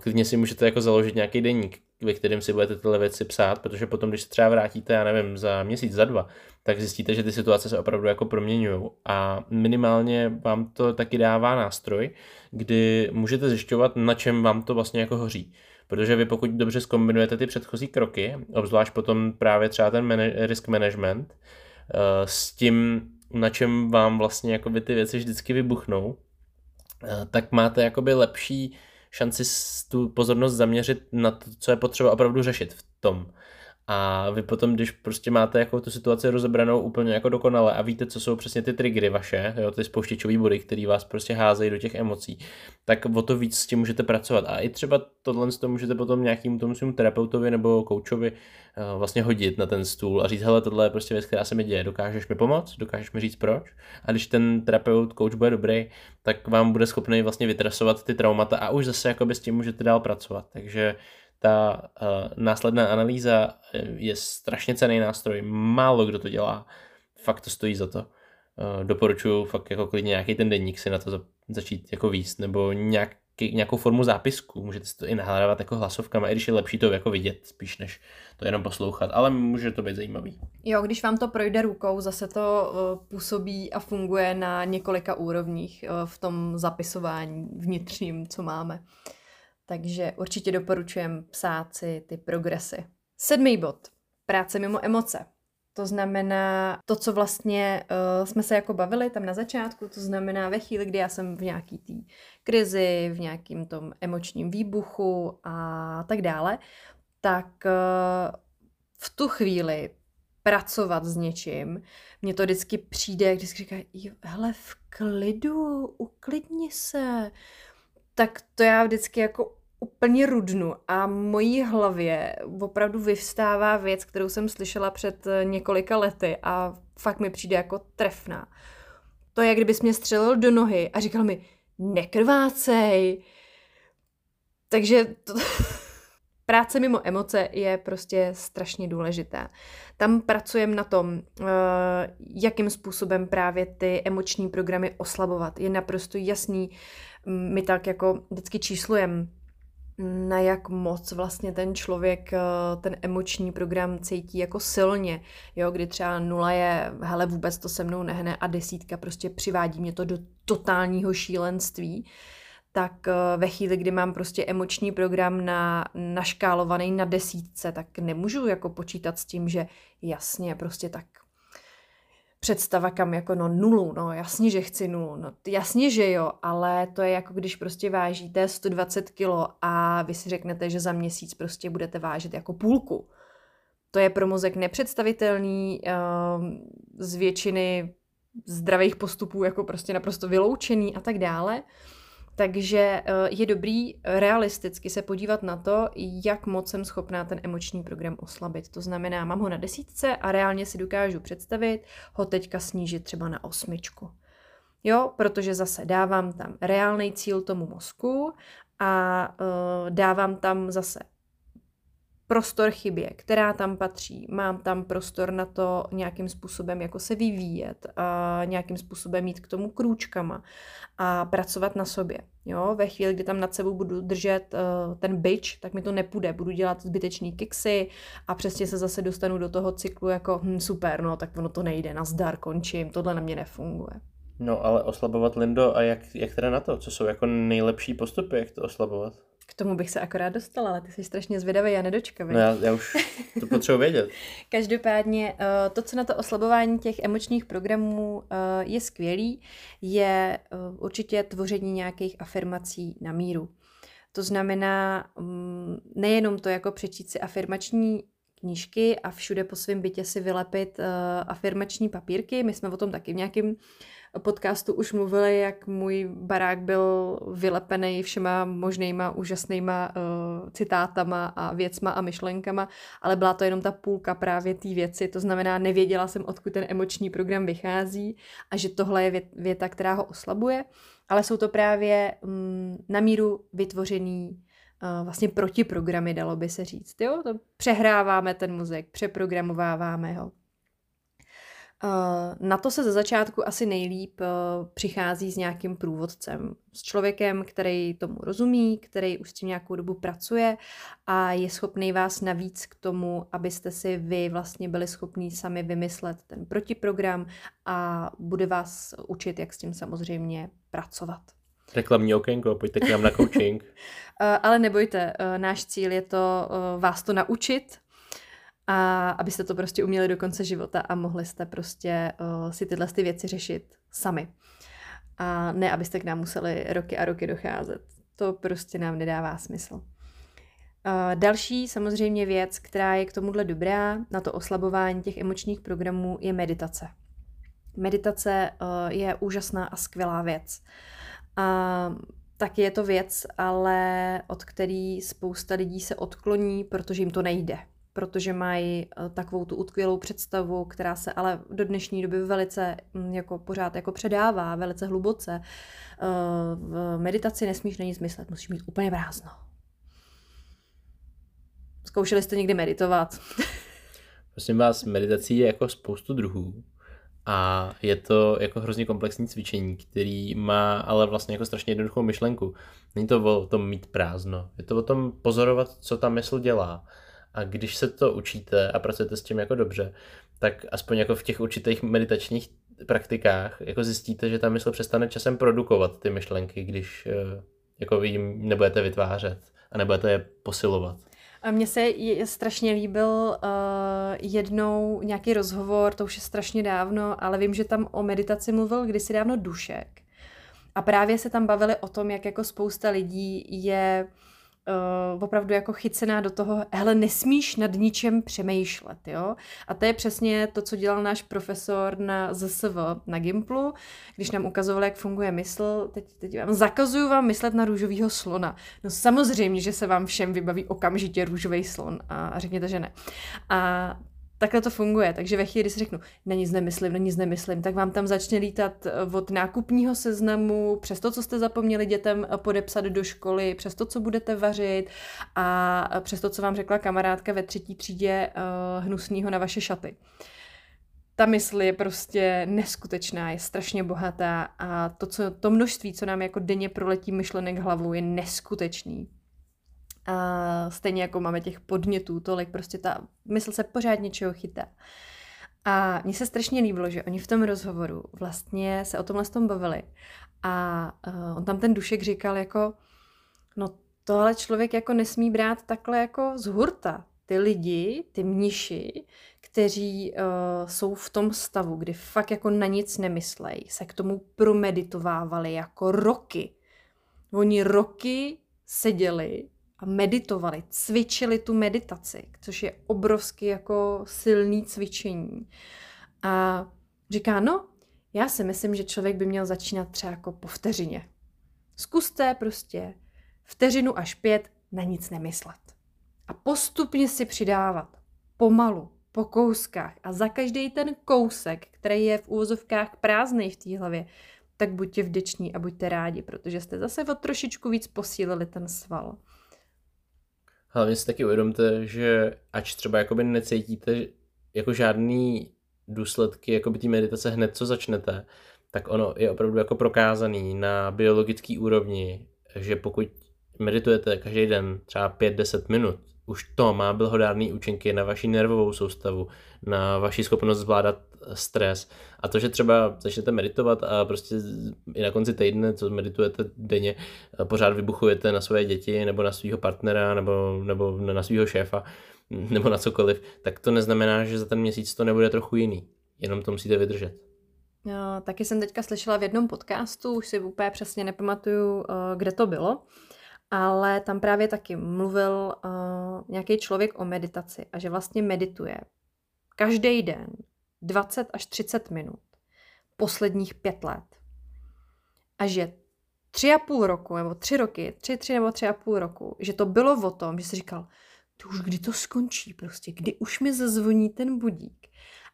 Klidně si můžete jako založit nějaký deník, ve kterém si budete tyhle věci psát, protože potom, když se třeba vrátíte, já nevím, za měsíc, za dva, tak zjistíte, že ty situace se opravdu jako proměňují. A minimálně vám to taky dává nástroj, kdy můžete zjišťovat, na čem vám to vlastně jako hoří. Protože vy pokud dobře zkombinujete ty předchozí kroky, obzvlášť potom právě třeba ten man- risk management, uh, s tím, na čem vám vlastně jakoby ty věci vždycky vybuchnou, tak máte jakoby lepší šanci tu pozornost zaměřit na to, co je potřeba opravdu řešit v tom. A vy potom, když prostě máte jako tu situaci rozebranou úplně jako dokonale a víte, co jsou přesně ty triggery vaše, jo, ty spouštěčové body, které vás prostě házejí do těch emocí, tak o to víc s tím můžete pracovat. A i třeba tohle to můžete potom nějakým tomu svým terapeutovi nebo koučovi uh, vlastně hodit na ten stůl a říct, hele, tohle je prostě věc, která se mi děje, dokážeš mi pomoct, dokážeš mi říct proč. A když ten terapeut, kouč bude dobrý, tak vám bude schopný vlastně vytrasovat ty traumata a už zase jakoby s tím můžete dál pracovat. Takže ta uh, následná analýza eh, je strašně cený nástroj, málo kdo to dělá, fakt to stojí za to. Uh, doporučuji fakt jako klidně nějaký ten denník si na to za, začít jako výst, nebo nějaký, nějakou formu zápisku, můžete si to i nahrávat jako hlasovkama, i když je lepší to jako vidět, spíš než to jenom poslouchat, ale může to být zajímavý. Jo, když vám to projde rukou, zase to působí a funguje na několika úrovních v tom zapisování vnitřním, co máme. Takže určitě doporučujem psát si ty progresy. Sedmý bod. Práce mimo emoce. To znamená to, co vlastně uh, jsme se jako bavili tam na začátku, to znamená ve chvíli, kdy já jsem v nějaký té krizi, v nějakým tom emočním výbuchu a tak dále, tak uh, v tu chvíli pracovat s něčím, mně to vždycky přijde, když říká, hele, v klidu, uklidni se, tak to já vždycky jako úplně rudnu a mojí hlavě opravdu vyvstává věc, kterou jsem slyšela před eh, několika lety a fakt mi přijde jako trefná. To je, kdybys mě střelil do nohy a říkal mi, nekrvácej. Takže to, práce mimo emoce je prostě strašně důležitá. Tam pracujeme na tom, eh, jakým způsobem právě ty emoční programy oslabovat. Je naprosto jasný, my tak jako vždycky číslujeme, na jak moc vlastně ten člověk eh, ten emoční program cítí jako silně, jo, kdy třeba nula je, hele, vůbec to se mnou nehne a desítka prostě přivádí mě to do totálního šílenství, tak eh, ve chvíli, kdy mám prostě emoční program na, naškálovaný na desítce, tak nemůžu jako počítat s tím, že jasně, prostě tak představa kam jako no nulu, no jasně, že chci nulu, no jasně, že jo, ale to je jako když prostě vážíte 120 kilo a vy si řeknete, že za měsíc prostě budete vážit jako půlku. To je pro mozek nepředstavitelný, ehm, z většiny zdravých postupů jako prostě naprosto vyloučený a tak dále. Takže eh, je dobrý realisticky se podívat na to, jak moc jsem schopná ten emoční program oslabit. To znamená, mám ho na desítce a reálně si dokážu představit ho teďka snížit třeba na osmičku. Jo, protože zase dávám tam reálný cíl tomu mozku a uh, dávám tam zase prostor chybě, která tam patří. Mám tam prostor na to nějakým způsobem jako se vyvíjet a nějakým způsobem mít k tomu krůčkama a pracovat na sobě. Jo, ve chvíli, kdy tam nad sebou budu držet uh, ten byč, tak mi to nepůjde. Budu dělat zbytečný kiksy a přesně se zase dostanu do toho cyklu jako hm, super, no tak ono to nejde, nazdar, končím, tohle na mě nefunguje. No ale oslabovat Lindo a jak, jak teda na to? Co jsou jako nejlepší postupy, jak to oslabovat? K tomu bych se akorát dostala, ale ty jsi strašně zvědavý a nedočkavý. No já, já už to potřebuji vědět. Každopádně eh, to, co na to oslabování těch emočních programů eh, je skvělý, je eh, určitě tvoření nějakých afirmací na míru. To znamená mm, nejenom to jako přečíst si afirmační knížky a všude po svém bytě si vylepit afirmační papírky. My jsme o tom taky v nějakém podcastu už mluvili, jak můj barák byl vylepený všema možnýma úžasnýma uh, citátama a věcma a myšlenkama, ale byla to jenom ta půlka právě té věci, to znamená, nevěděla jsem, odkud ten emoční program vychází a že tohle je věta, která ho oslabuje, ale jsou to právě um, na míru vytvořený uh, vlastně protiprogramy, dalo by se říct. Jo? To přehráváme ten mozek, přeprogramováváme ho. Eh, na to se ze začátku asi nejlíp eh, přichází s nějakým průvodcem, s člověkem, který tomu rozumí, který už s tím nějakou dobu pracuje a je schopný vás navíc k tomu, abyste si vy vlastně byli schopní sami vymyslet ten protiprogram a bude vás učit, jak s tím samozřejmě pracovat. Reklamní okénko, pojďte k nám na coaching. Eh, ale nebojte, náš cíl je to vás to naučit, a abyste to prostě uměli do konce života a mohli jste prostě uh, si tyhle ty věci řešit sami. A ne, abyste k nám museli roky a roky docházet. To prostě nám nedává smysl. Uh, další samozřejmě věc, která je k tomuhle dobrá, na to oslabování těch emočních programů, je meditace. Meditace uh, je úžasná a skvělá věc. A taky je to věc, ale od který spousta lidí se odkloní, protože jim to nejde protože mají eh, takovou tu utkvělou představu, která se ale do dnešní doby velice mm, jako pořád jako předává, velice hluboce. Eh, v meditaci nesmíš na nic myslet, musíš mít úplně prázdno. Zkoušeli jste někdy meditovat? Prosím vás, meditací je jako spoustu druhů. A je to jako hrozně komplexní cvičení, který má ale vlastně jako strašně jednoduchou myšlenku. Není to o tom mít prázdno, je to o tom pozorovat, co ta mysl dělá a když se to učíte a pracujete s tím jako dobře, tak aspoň jako v těch určitých meditačních praktikách jako zjistíte, že ta mysl přestane časem produkovat ty myšlenky, když eh, jako jim nebudete vytvářet a nebudete je posilovat. A mně se je, strašně líbil uh, jednou nějaký rozhovor, to už je strašně dávno, ale vím, že tam o meditaci mluvil kdysi dávno Dušek. A právě se tam bavili o tom, jak jako spousta lidí je uh, uh, opravdu jako chycená do toho, hele, nesmíš nad ničem přemýšlet, jo. A to je přesně to, co dělal náš profesor na ZSV, na Gimplu, když nám ukazoval, jak funguje mysl. Teď, teď vám zakazuju vám myslet na růžovýho slona. No samozřejmě, že se vám všem vybaví okamžitě růžový slon a řekněte, že ne. A takhle to funguje. Takže ve chvíli, kdy si řeknu, na nic nemyslím, na nic nemyslím, tak vám tam začne lítat eh, od nákupního seznamu, přes to, co jste zapomněli dětem eh, podepsat do školy, přes to, co budete vařit a eh, přes to, co vám řekla kamarádka ve třetí třídě hnusného na vaše šaty. Ta mysl je prostě neskutečná, je strašně bohatá a to, co, to množství, co nám jako denně proletí myšlenek hlavou, je neskutečný. A stejně jako máme těch podnětů tolik, prostě ta mysl se pořád něčeho chytá. A mně se strašně líbilo, že oni v tom rozhovoru vlastně se o tomhle tom bavili. A uh, on tam ten Dušek říkal jako, no tohle člověk jako nesmí brát takhle jako z hurta. Ty lidi, ty mniši, kteří uh, jsou v tom stavu, kdy fakt jako na nic nemyslej, se k tomu promeditovávali jako roky. Oni roky seděli a meditovali, cvičili tu meditaci, což je obrovsky jako silný cvičení. A říká, no, já si myslím, že člověk by měl začínat třeba jako po vteřině. Zkuste prostě vteřinu až pět na nic nemyslet. A postupně si přidávat. Pomalu, po kouskách. A za každý ten kousek, který je v úvozovkách prázdný v té hlavě, tak buďte vděční a buďte rádi, protože jste zase o trošičku víc posílili ten sval. Hlavně si taky uvědomte, že ač třeba jakoby necítíte jako žádný důsledky jakoby té meditace hned, co začnete, tak ono je opravdu jako prokázaný na biologický úrovni, že pokud meditujete každý den třeba 5-10 minut, už to má blahodárné účinky na vaši nervovou soustavu, na vaši schopnost zvládat stres. A to, že třeba začnete meditovat a prostě i na konci týdne, co meditujete denně, pořád vybuchujete na své děti nebo na svého partnera nebo, nebo na svého šéfa nebo na cokoliv, tak to neznamená, že za ten měsíc to nebude trochu jiný. Jenom to musíte vydržet. Jo, taky jsem teďka slyšela v jednom podcastu, už si úplně přesně nepamatuju, eh, kde to bylo, ale tam právě taky mluvil uh, nějaký člověk o meditaci a že vlastně medituje každý den 20 až 30 minut posledních pět let. A že tři a půl roku, nebo tři roky, tři, tři nebo tři a půl roku, že to bylo o tom, že si říkal, to už kdy to skončí prostě, kdy už mi zazvoní ten budík.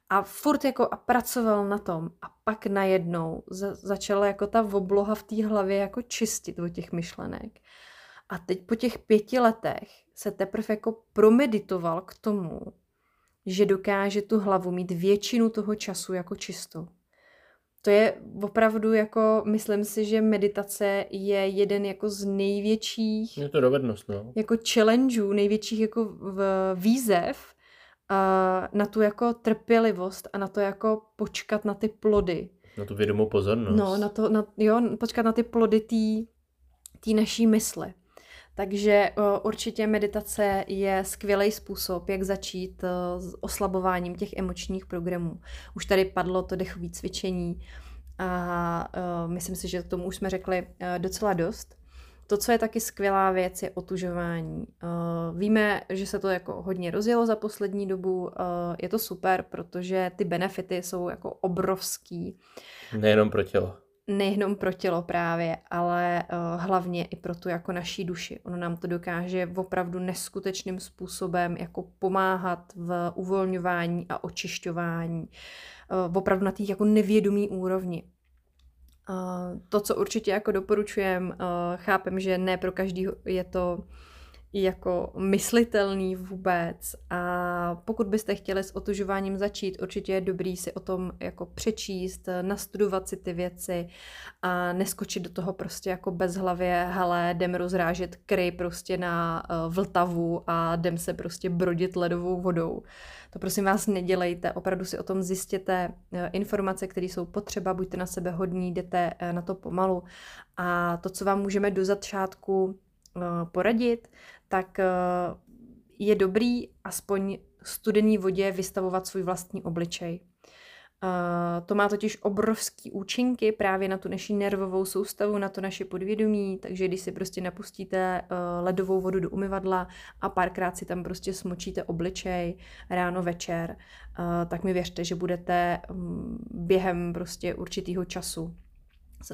A furt jako a pracoval na tom a pak najednou za, začala jako ta obloha v té hlavě jako čistit od těch myšlenek. A teď po těch pěti letech se teprve jako promeditoval k tomu, že dokáže tu hlavu mít většinu toho času jako čistou. To je opravdu jako, myslím si, že meditace je jeden jako z největších... Je to dovednost, no. Jako challengeů, největších jako v výzev uh, na tu jako trpělivost a na to jako počkat na ty plody. Na tu vědomou pozornost. No, na to, na, jo, počkat na ty plody té naší mysli. Takže určitě meditace je skvělý způsob, jak začít s oslabováním těch emočních programů. Už tady padlo to dechové cvičení a myslím si, že k tomu už jsme řekli docela dost. To, co je taky skvělá věc, je otužování. Víme, že se to jako hodně rozjelo za poslední dobu. Je to super, protože ty benefity jsou jako obrovský. Nejenom pro tělo nejenom pro tělo právě, ale uh, hlavně i pro tu jako naší duši. Ono nám to dokáže opravdu neskutečným způsobem jako pomáhat v uvolňování a očišťování. Uh, opravdu na té jako nevědomý úrovni. Uh, to, co určitě jako doporučujem, chápem, že ne pro každý je to jako myslitelný vůbec. A pokud byste chtěli s otužováním začít, určitě je dobrý si o tom jako přečíst, nastudovat si ty věci a neskočit do toho prostě jako bez hlavě, hele, jdem rozrážet kry prostě na uh, Vltavu a jdem se prostě brodit ledovou vodou. To prosím vás nedělejte, opravdu si o tom zjistěte uh, informace, které jsou potřeba, buďte na sebe hodní, jdete uh, na to pomalu. A to, co vám můžeme do začátku poradit, tak eh, je dobrý aspoň studený vodě vystavovat svůj vlastní obličej. Uh, to má totiž obrovský účinky právě na tu naši nervovou soustavu, na to naše podvědomí, takže když si prostě napustíte uh, ledovou vodu do umyvadla a párkrát si tam prostě smočíte obličej ráno, večer, tak mi věřte, že budete um, během prostě určitého času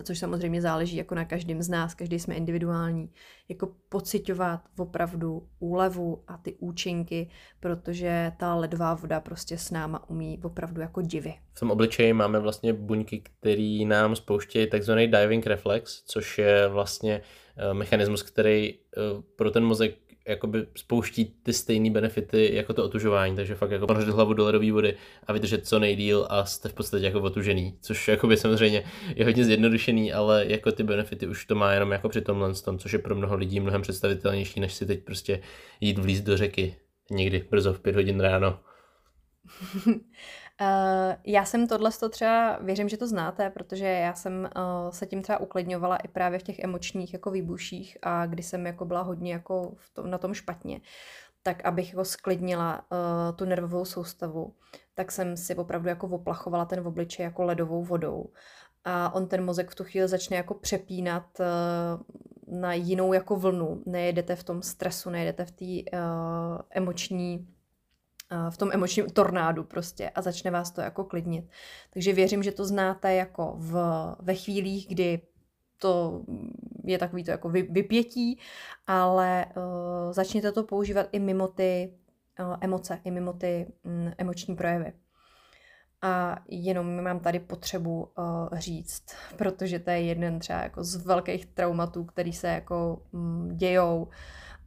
což samozřejmě záleží jako na každém z nás, každý jsme individuální, jako pocitovat opravdu úlevu a ty účinky, protože ta ledová voda prostě s náma umí opravdu jako divy. V tom obličeji máme vlastně buňky, které nám spouštějí takzvaný diving reflex, což je vlastně eh, mechanismus, který eh, pro ten mozek jakoby spouští ty stejné benefity jako to otužování, takže fakt jako ponořit hlavu do ledové vody a vydržet co nejdíl a jste v podstatě jako otužený, což jakoby samozřejmě je hodně zjednodušený, ale jako ty benefity už to má jenom jako při tomhle tom, což je pro mnoho lidí mnohem představitelnější, než si teď prostě jít vlíz do řeky někdy brzo v pět hodin ráno. Uh, já jsem tohle to třeba, věřím, že to znáte, protože já jsem uh, se tím třeba uklidňovala i právě v těch emočních jako výbuších a kdy jsem jako byla hodně jako v tom, na tom špatně, tak abych jako sklidnila uh, tu nervovou soustavu, tak jsem si opravdu jako oplachovala ten obličej jako ledovou vodou. A on ten mozek v tu chvíli začne jako přepínat uh, na jinou jako vlnu. Nejedete v tom stresu, nejedete v té uh, emoční v tom emočním tornádu prostě a začne vás to jako klidnit. Takže věřím, že to znáte jako v, ve chvílích, kdy to je takový to jako vy, vypětí, ale uh, začněte to používat i mimo ty uh, emoce, i mimo ty um, emoční projevy. A jenom mám tady potřebu uh, říct, protože to je jeden třeba jako z velkých traumatů, který se jako um, dějou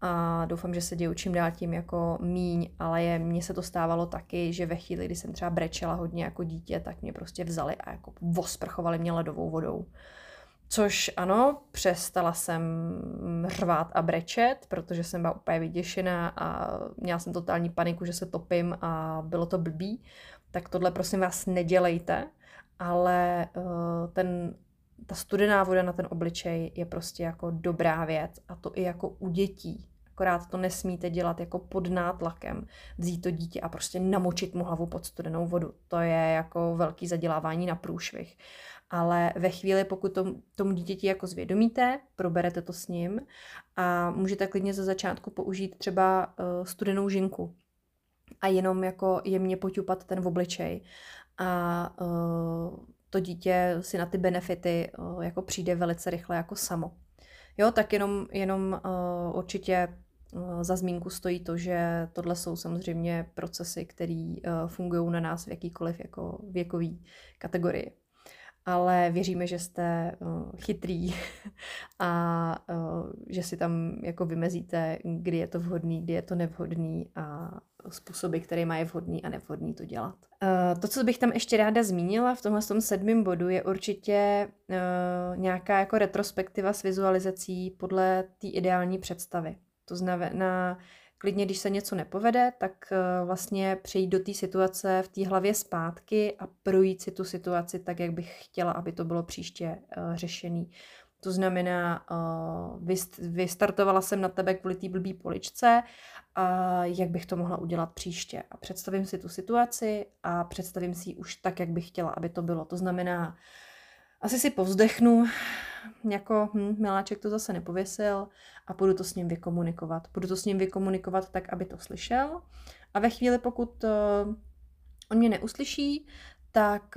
a doufám, že se dějí čím dál tím jako míň, ale je, mně se to stávalo taky, že ve chvíli, kdy jsem třeba brečela hodně jako dítě, tak mě prostě vzali a jako vosprchovali mě ledovou vodou. Což ano, přestala jsem řvát a brečet, protože jsem byla úplně vyděšená a měla jsem totální paniku, že se topím a bylo to blbý. Tak tohle prosím vás nedělejte, ale uh, ten, ta studená voda na ten obličej je prostě jako dobrá věc a to i jako u dětí. Akorát to nesmíte dělat jako pod nátlakem. Vzít to dítě a prostě namočit mu hlavu pod studenou vodu. To je jako velký zadělávání na průšvih. Ale ve chvíli, pokud tom, tomu dítěti jako zvědomíte, proberete to s ním a můžete klidně ze začátku použít třeba uh, studenou žinku a jenom jako jemně poťupat ten v obličej. A uh, to dítě si na ty benefity uh, jako přijde velice rychle jako samo. Jo, tak jenom, jenom uh, určitě uh, za zmínku stojí to, že tohle jsou samozřejmě procesy, které uh, fungují na nás v jakýkoliv jako věkový kategorii. Ale věříme, že jste uh, chytrý a uh, že si tam jako vymezíte, kdy je to vhodný, kdy je to nevhodný a způsoby, které mají vhodný a nevhodný to dělat. Uh, to, co bych tam ještě ráda zmínila v tomhle tom sedmém bodu, je určitě nějaká jako retrospektiva s vizualizací podle té ideální představy. To znamená, klidně, když se něco nepovede, tak uh, vlastně přejít do té situace v té hlavě zpátky a projít si tu situaci tak, jak bych chtěla, aby to bylo příště uh, řešený. To znamená, uh, vystartovala jsem na tebe kvůli té blbý poličce a jak bych to mohla udělat příště. A představím si tu situaci a představím si ji už tak, jak bych chtěla, aby to bylo. To znamená, asi si povzdechnu, jako hm, miláček to zase nepověsil a budu to s ním vykomunikovat. Budu to s ním vykomunikovat tak, aby to slyšel. A ve chvíli, pokud uh, on mě neuslyší, tak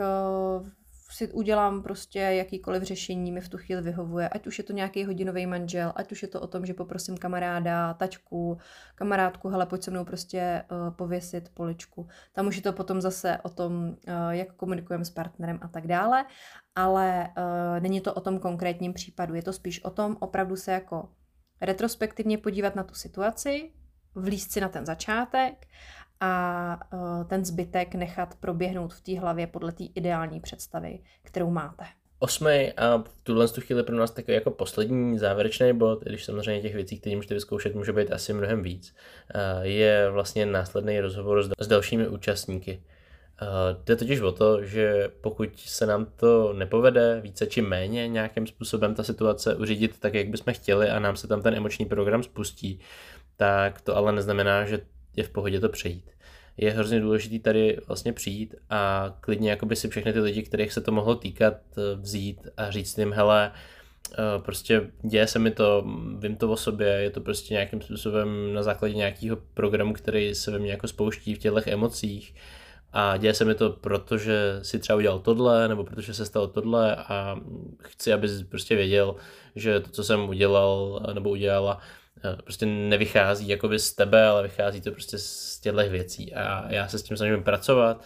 uh, si udělám prostě jakýkoliv řešení mi v tu chvíli vyhovuje, ať už je to nějaký hodinový manžel, ať už je to o tom, že poprosím kamaráda, tačku, kamarádku, hele, pojď se mnou prostě uh, pověsit poličku. Tam už je to potom zase o tom, uh, jak komunikujeme s partnerem a tak dále, ale uh, není to o tom konkrétním případu, je to spíš o tom opravdu se jako retrospektivně podívat na tu situaci, vlízt si na ten začátek a uh, ten zbytek nechat proběhnout v té hlavě podle té ideální představy, kterou máte. Osmý a v tuhle chvíli pro nás takový jako poslední závěrečný bod, když samozřejmě těch věcí, které můžete vyzkoušet, může být asi mnohem víc, je vlastně následný rozhovor s dalšími účastníky. Jde totiž o to, že pokud se nám to nepovede více či méně nějakým způsobem ta situace uřídit tak, jak bychom chtěli a nám se tam ten emoční program spustí, tak to ale neznamená, že je v pohodě to přejít. Je hrozně důležité tady vlastně přijít a klidně jakoby si všechny ty lidi, kterých se to mohlo týkat, eh, vzít a říct jim, hele, eh, prostě děje se mi to, vím to o sobě, je to prostě nějakým způsobem na základě nějakého programu, který se ve mně jako spouští v těchto emocích a děje se mi to, protože si třeba udělal tohle, nebo protože se stalo tohle a chci, abys prostě věděl, že to, co jsem udělal nebo udělala, prostě nevychází jakoby z tebe, ale vychází to prostě z těchto věcí a já se s tím snažím pracovat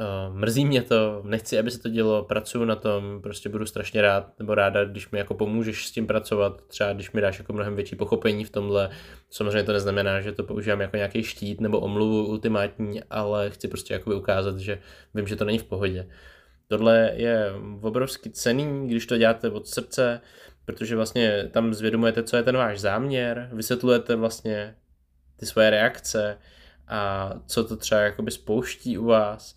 Uh, mrzí mě to, nechci, aby se to dělo, pracuju na tom, prostě budu strašně rád nebo ráda, když mi jako pomůžeš s tím pracovat, třeba když mi dáš jako mnohem větší pochopení v tomhle. Samozřejmě to neznamená, že to používám jako nějaký štít nebo omluvu ultimátní, ale chci prostě jako ukázat, že vím, že to není v pohodě. Tohle je obrovsky cený, když to děláte od srdce, protože vlastně tam zvědomujete, co je ten váš záměr, vysvětlujete vlastně ty svoje reakce a co to třeba jakoby spouští u vás.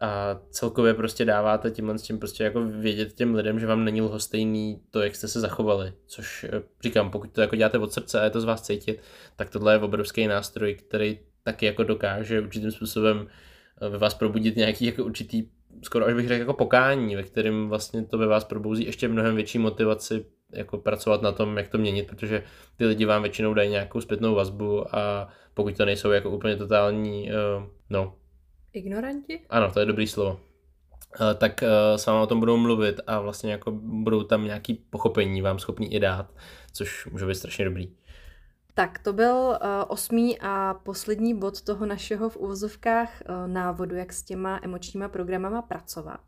A celkově prostě dáváte tímhle s tím prostě jako vědět těm lidem, že vám není lhostejný to, jak jste se zachovali, což eh, říkám, pokud to jako děláte od srdce a je to z vás cítit, tak tohle je obrovský nástroj, který taky jako dokáže určitým způsobem eh, ve vás probudit nějaký jako určitý, skoro až bych řekl jako pokání, ve kterém vlastně to ve vás probouzí ještě mnohem větší motivaci jako pracovat na tom, jak to měnit, protože ty lidi vám většinou dají nějakou zpětnou vazbu a pokud to nejsou jako úplně totální, uh, no, Ignoranti? Ano, to je dobrý slovo. Eh, tak eh, s vámi o tom budou mluvit a vlastně jako budou tam nějaký pochopení vám schopný i dát, což může být strašně dobrý. Tak to byl uh, osmý a poslední bod toho našeho v úvozovkách uh, návodu, jak s těma emočníma programama pracovat,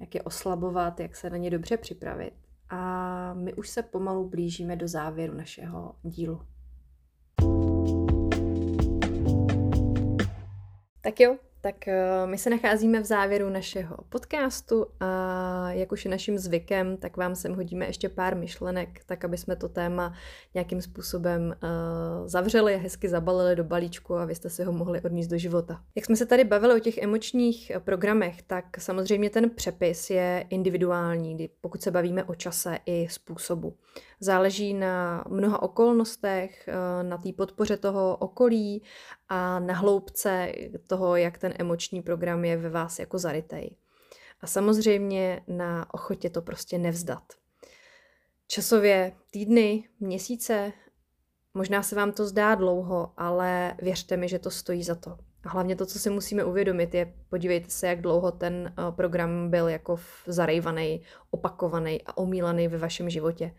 jak je oslabovat, jak se na ně dobře připravit. A my už se pomalu blížíme do závěru našeho dílu. Tak jo, tak eh, my se nacházíme v závěru našeho podcastu a jak už je naším zvykem, tak vám sem hodíme ještě pár myšlenek, tak aby jsme to téma nějakým způsobem uh, zavřeli hezky zabalili do balíčku a vy jste si ho mohli odníst do života. Jak jsme se tady bavili o těch emočních eh, programech, tak samozřejmě ten přepis je individuální, pokud se bavíme o čase i způsobu. Záleží na mnoha okolnostech, na té podpoře toho okolí a na hloubce toho, jak ten emoční program je ve vás jako zarytej. A samozřejmě na ochotě to prostě nevzdat. Časově týdny, měsíce, možná se vám to zdá dlouho, ale věřte mi, že to stojí za to. A hlavně to, co si musíme uvědomit, je podívejte se, jak dlouho ten eh, program byl jako zarejvaný, opakovaný a omílaný ve vašem životě.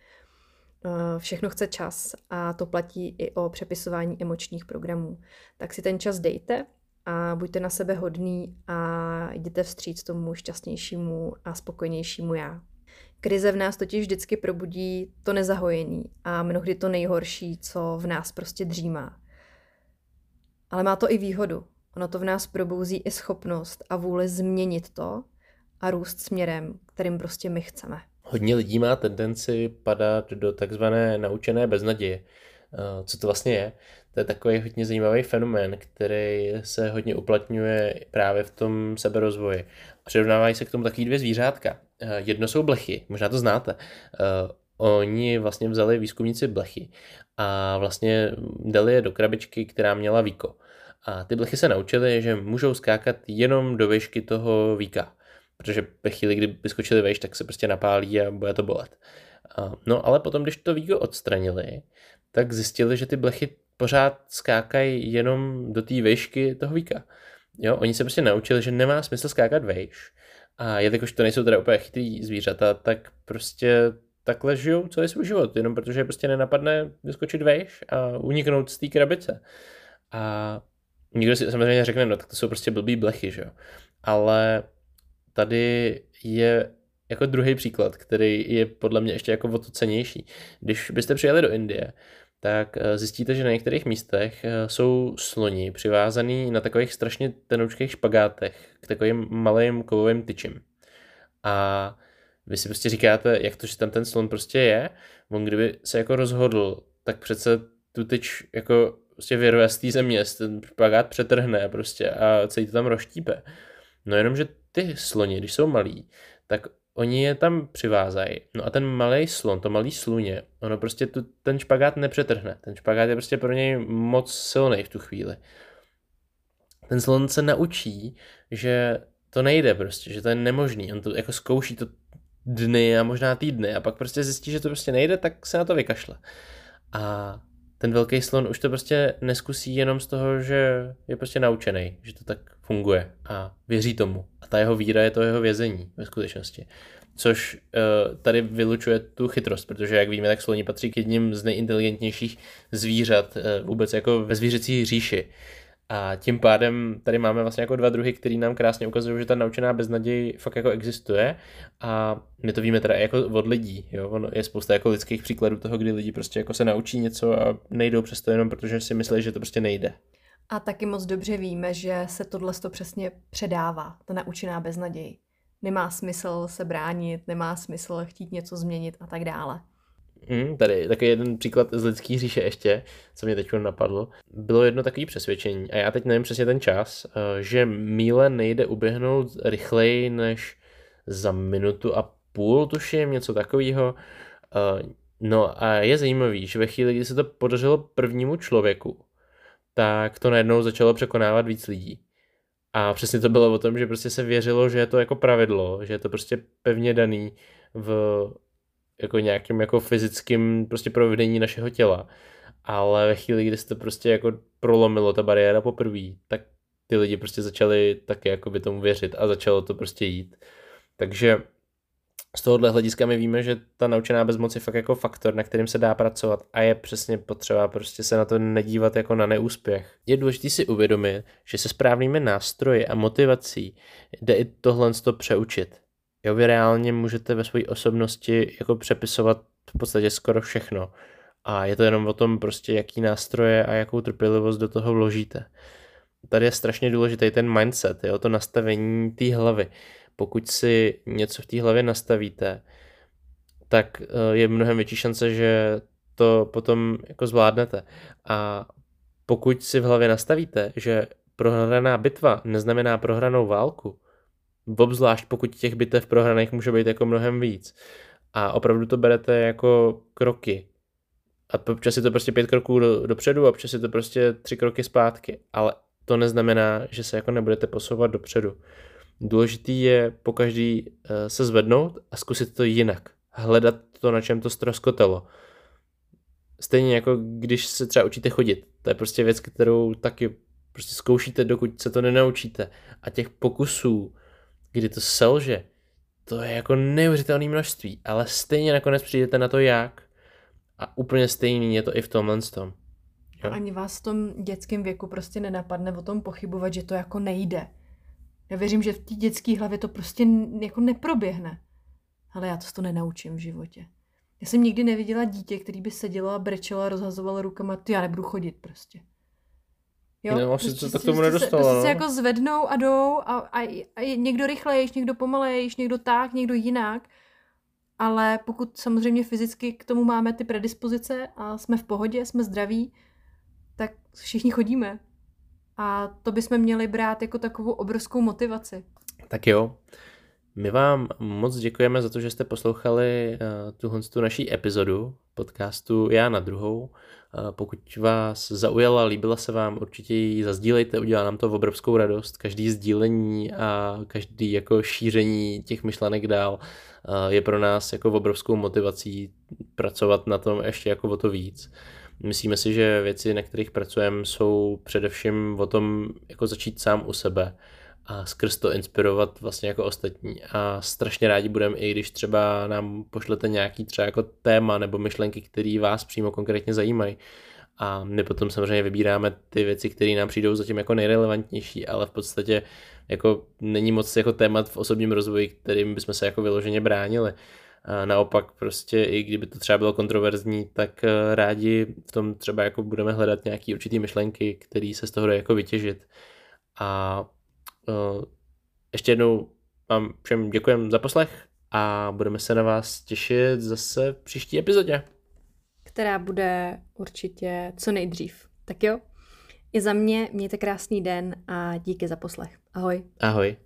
Eh, všechno chce čas a to platí i o přepisování emočních programů. Tak si ten čas dejte a buďte na sebe hodný a jděte vstříc tomu šťastnějšímu a spokojnějšímu já. Krize v nás totiž vždycky probudí to nezahojení a mnohdy to nejhorší, co v nás prostě dřímá. Ale má to i výhodu. Ono to v nás probouzí i schopnost a vůli změnit to a růst směrem, kterým prostě my chceme. Hodně lidí má tendenci padat do takzvané naučené beznaděje. Eh, co to vlastně je? To je takový hodně zajímavý fenomén, který se hodně uplatňuje právě v tom seberozvoji. Přirovnávají se k tomu taky dvě zvířátka. Eh, jedno jsou blechy, možná to znáte. Eh, oni vlastně vzali výzkumníci blechy a vlastně dali je do krabičky, která měla víko. A ty blechy se naučily, že můžou skákat jenom do výšky toho víka protože ve chvíli, kdy vyskočili vejš, tak se prostě napálí a bude to bolet. No ale potom, když to vígo odstranili, tak zjistili, že ty blechy pořád skákají jenom do té výšky toho víka. Jo, oni se prostě naučili, že nemá smysl skákat vejš. A jelikož to nejsou teda úplně chytrý zvířata, tak prostě takhle žijou celý svůj život, jenom protože prostě nenapadne vyskočit vejš a uniknout z té krabice. A nikdo si samozřejmě řekne, no tak to jsou prostě blbý blechy, že jo. Ale tady je jako druhý příklad, který je podle mě ještě jako o to cenější. Když byste přijeli do Indie, tak eh, zjistíte, že na některých místech eh, jsou sloni přivázaný na takových strašně tenoučkých špagátech k takovým malým kovovým tyčím. A vy si prostě říkáte, jak to, že tam ten slon prostě je, on kdyby se jako rozhodl, tak přece tu tyč jako prostě vyrve z té země, ten špagát přetrhne prostě a celý to tam roštípe. No jenom, že ty sloni, když jsou malí, tak oni je tam přivázají. No a ten malý slon, to malý sluně, ono prostě tu, ten špagát nepřetrhne. Ten špagát je prostě pro něj moc silný v tu chvíli. Ten slon se naučí, že to nejde prostě, že to je nemožný. On to jako zkouší to dny a možná týdny a pak prostě zjistí, že to prostě nejde, tak se na to vykašle. A ten velký slon už to prostě neskusí jenom z toho, že je prostě naučený, že to tak funguje a věří tomu. A ta jeho víra je to jeho vězení ve skutečnosti. Což uh, tady vylučuje tu chytrost, protože jak víme, tak sloni patří k jedním z nejinteligentnějších zvířat uh, vůbec jako ve zvířecí říši. A tím pádem tady máme vlastně jako dva druhy, který nám krásně ukazují, že ta naučená beznaděj fakt jako existuje a my to víme teda jako od lidí, jo, ono je spousta jako lidských příkladů toho, kdy lidi prostě jako se naučí něco a nejdou přesto jenom protože si myslí, že to prostě nejde. A taky moc dobře víme, že se tohle to přesně předává, ta naučená beznaděj. Nemá smysl se bránit, nemá smysl chtít něco změnit a tak dále. Mm, tady taky jeden příklad z lidský říše ještě, co mě teď napadlo. Bylo jedno takové přesvědčení, a já teď nevím přesně ten čas, eh, že míle nejde uběhnout rychleji než za minutu a půl, tuším, něco takového. Eh, no a je zajímavý, že ve chvíli, kdy se to podařilo prvnímu člověku, tak to najednou začalo překonávat víc lidí. A přesně to bylo o tom, že prostě se věřilo, že je to jako pravidlo, že je to prostě pevně daný v jako nějakým jako fyzickým prostě provedení našeho těla. Ale ve chvíli, kdy se to prostě jako prolomilo ta bariéra poprvé, tak ty lidi prostě začali taky jako by tomu věřit a začalo to prostě jít. Takže z tohohle hlediska my víme, že ta naučená bezmoc je fakt jako faktor, na kterým se dá pracovat a je přesně potřeba prostě se na to nedívat jako na neúspěch. Je důležité si uvědomit, že se správnými nástroji a motivací jde i tohle to přeučit. Jo, vy reálně můžete ve své osobnosti jako přepisovat v podstatě skoro všechno. A je to jenom o tom prostě, jaký nástroje a jakou trpělivost do toho vložíte. Tady je strašně důležitý ten mindset, jo, to nastavení té hlavy. Pokud si něco v té hlavě nastavíte, tak eh, je mnohem větší šance, že to potom jako zvládnete. A pokud si v hlavě nastavíte, že prohraná bitva neznamená prohranou válku, obzvlášť pokud těch bitev prohraných může být jako mnohem víc. A opravdu to berete jako kroky. A občas je to prostě pět kroků do, dopředu a občas je to prostě tři kroky zpátky. Ale to neznamená, že se jako nebudete posouvat dopředu. Důležitý je po každý eh, se zvednout a zkusit to jinak. Hledat to, na čem to ztroskotalo. Stejně jako když se třeba učíte chodit. To je prostě věc, kterou taky prostě zkoušíte, dokud se to nenaučíte. A těch pokusů kdy to selže, to je jako neuvěřitelné množství, ale stejně nakonec přijdete na to jak. A úplně stejný je to i v tomhle tom. Jo? Ani vás v tom dětském věku prostě nenapadne o tom pochybovat, že to jako nejde. Já věřím, že v té dětské hlavě to prostě jako neproběhne. Ale já to to nenaučím v životě. Já jsem nikdy neviděla dítě, který by sedělo a brečelo a rozhazovalo rukama, ty já nebudu chodit prostě. Jo, no, prostě to k tomu nedostalo. Se, prostě no. se jako zvednou a jdou a, a, a někdo rychlejš, někdo pomalejš, někdo tak, někdo jinak. Ale pokud samozřejmě fyzicky k tomu máme ty predispozice a jsme v pohodě, jsme zdraví, tak všichni chodíme. A to bychom měli brát jako takovou obrovskou motivaci. Tak jo. My vám moc děkujeme za to, že jste poslouchali uh, tuhle tu naší epizodu podcastu Já na druhou. Pokud vás zaujala, líbila se vám, určitě ji zazdílejte, udělá nám to v obrovskou radost. Každý sdílení a každý jako šíření těch myšlenek dál je pro nás jako v obrovskou motivací pracovat na tom ještě jako o to víc. Myslíme si, že věci, na kterých pracujeme, jsou především o tom jako začít sám u sebe a skrz to inspirovat vlastně jako ostatní. A strašně rádi budeme, i když třeba nám pošlete nějaký třeba jako téma nebo myšlenky, které vás přímo konkrétně zajímají. A my potom samozřejmě vybíráme ty věci, které nám přijdou zatím jako nejrelevantnější, ale v podstatě jako není moc jako témat v osobním rozvoji, kterým bychom se jako vyloženě bránili. A naopak prostě i kdyby to třeba bylo kontroverzní, tak eh, rádi v tom třeba jako budeme hledat nějaký určitý myšlenky, které se z toho jako vytěžit. A ještě jednou vám všem děkujem za poslech a budeme se na vás těšit zase v příští epizodě. Která bude určitě co nejdřív. Tak jo, i za mě mějte krásný den a díky za poslech. Ahoj. Ahoj.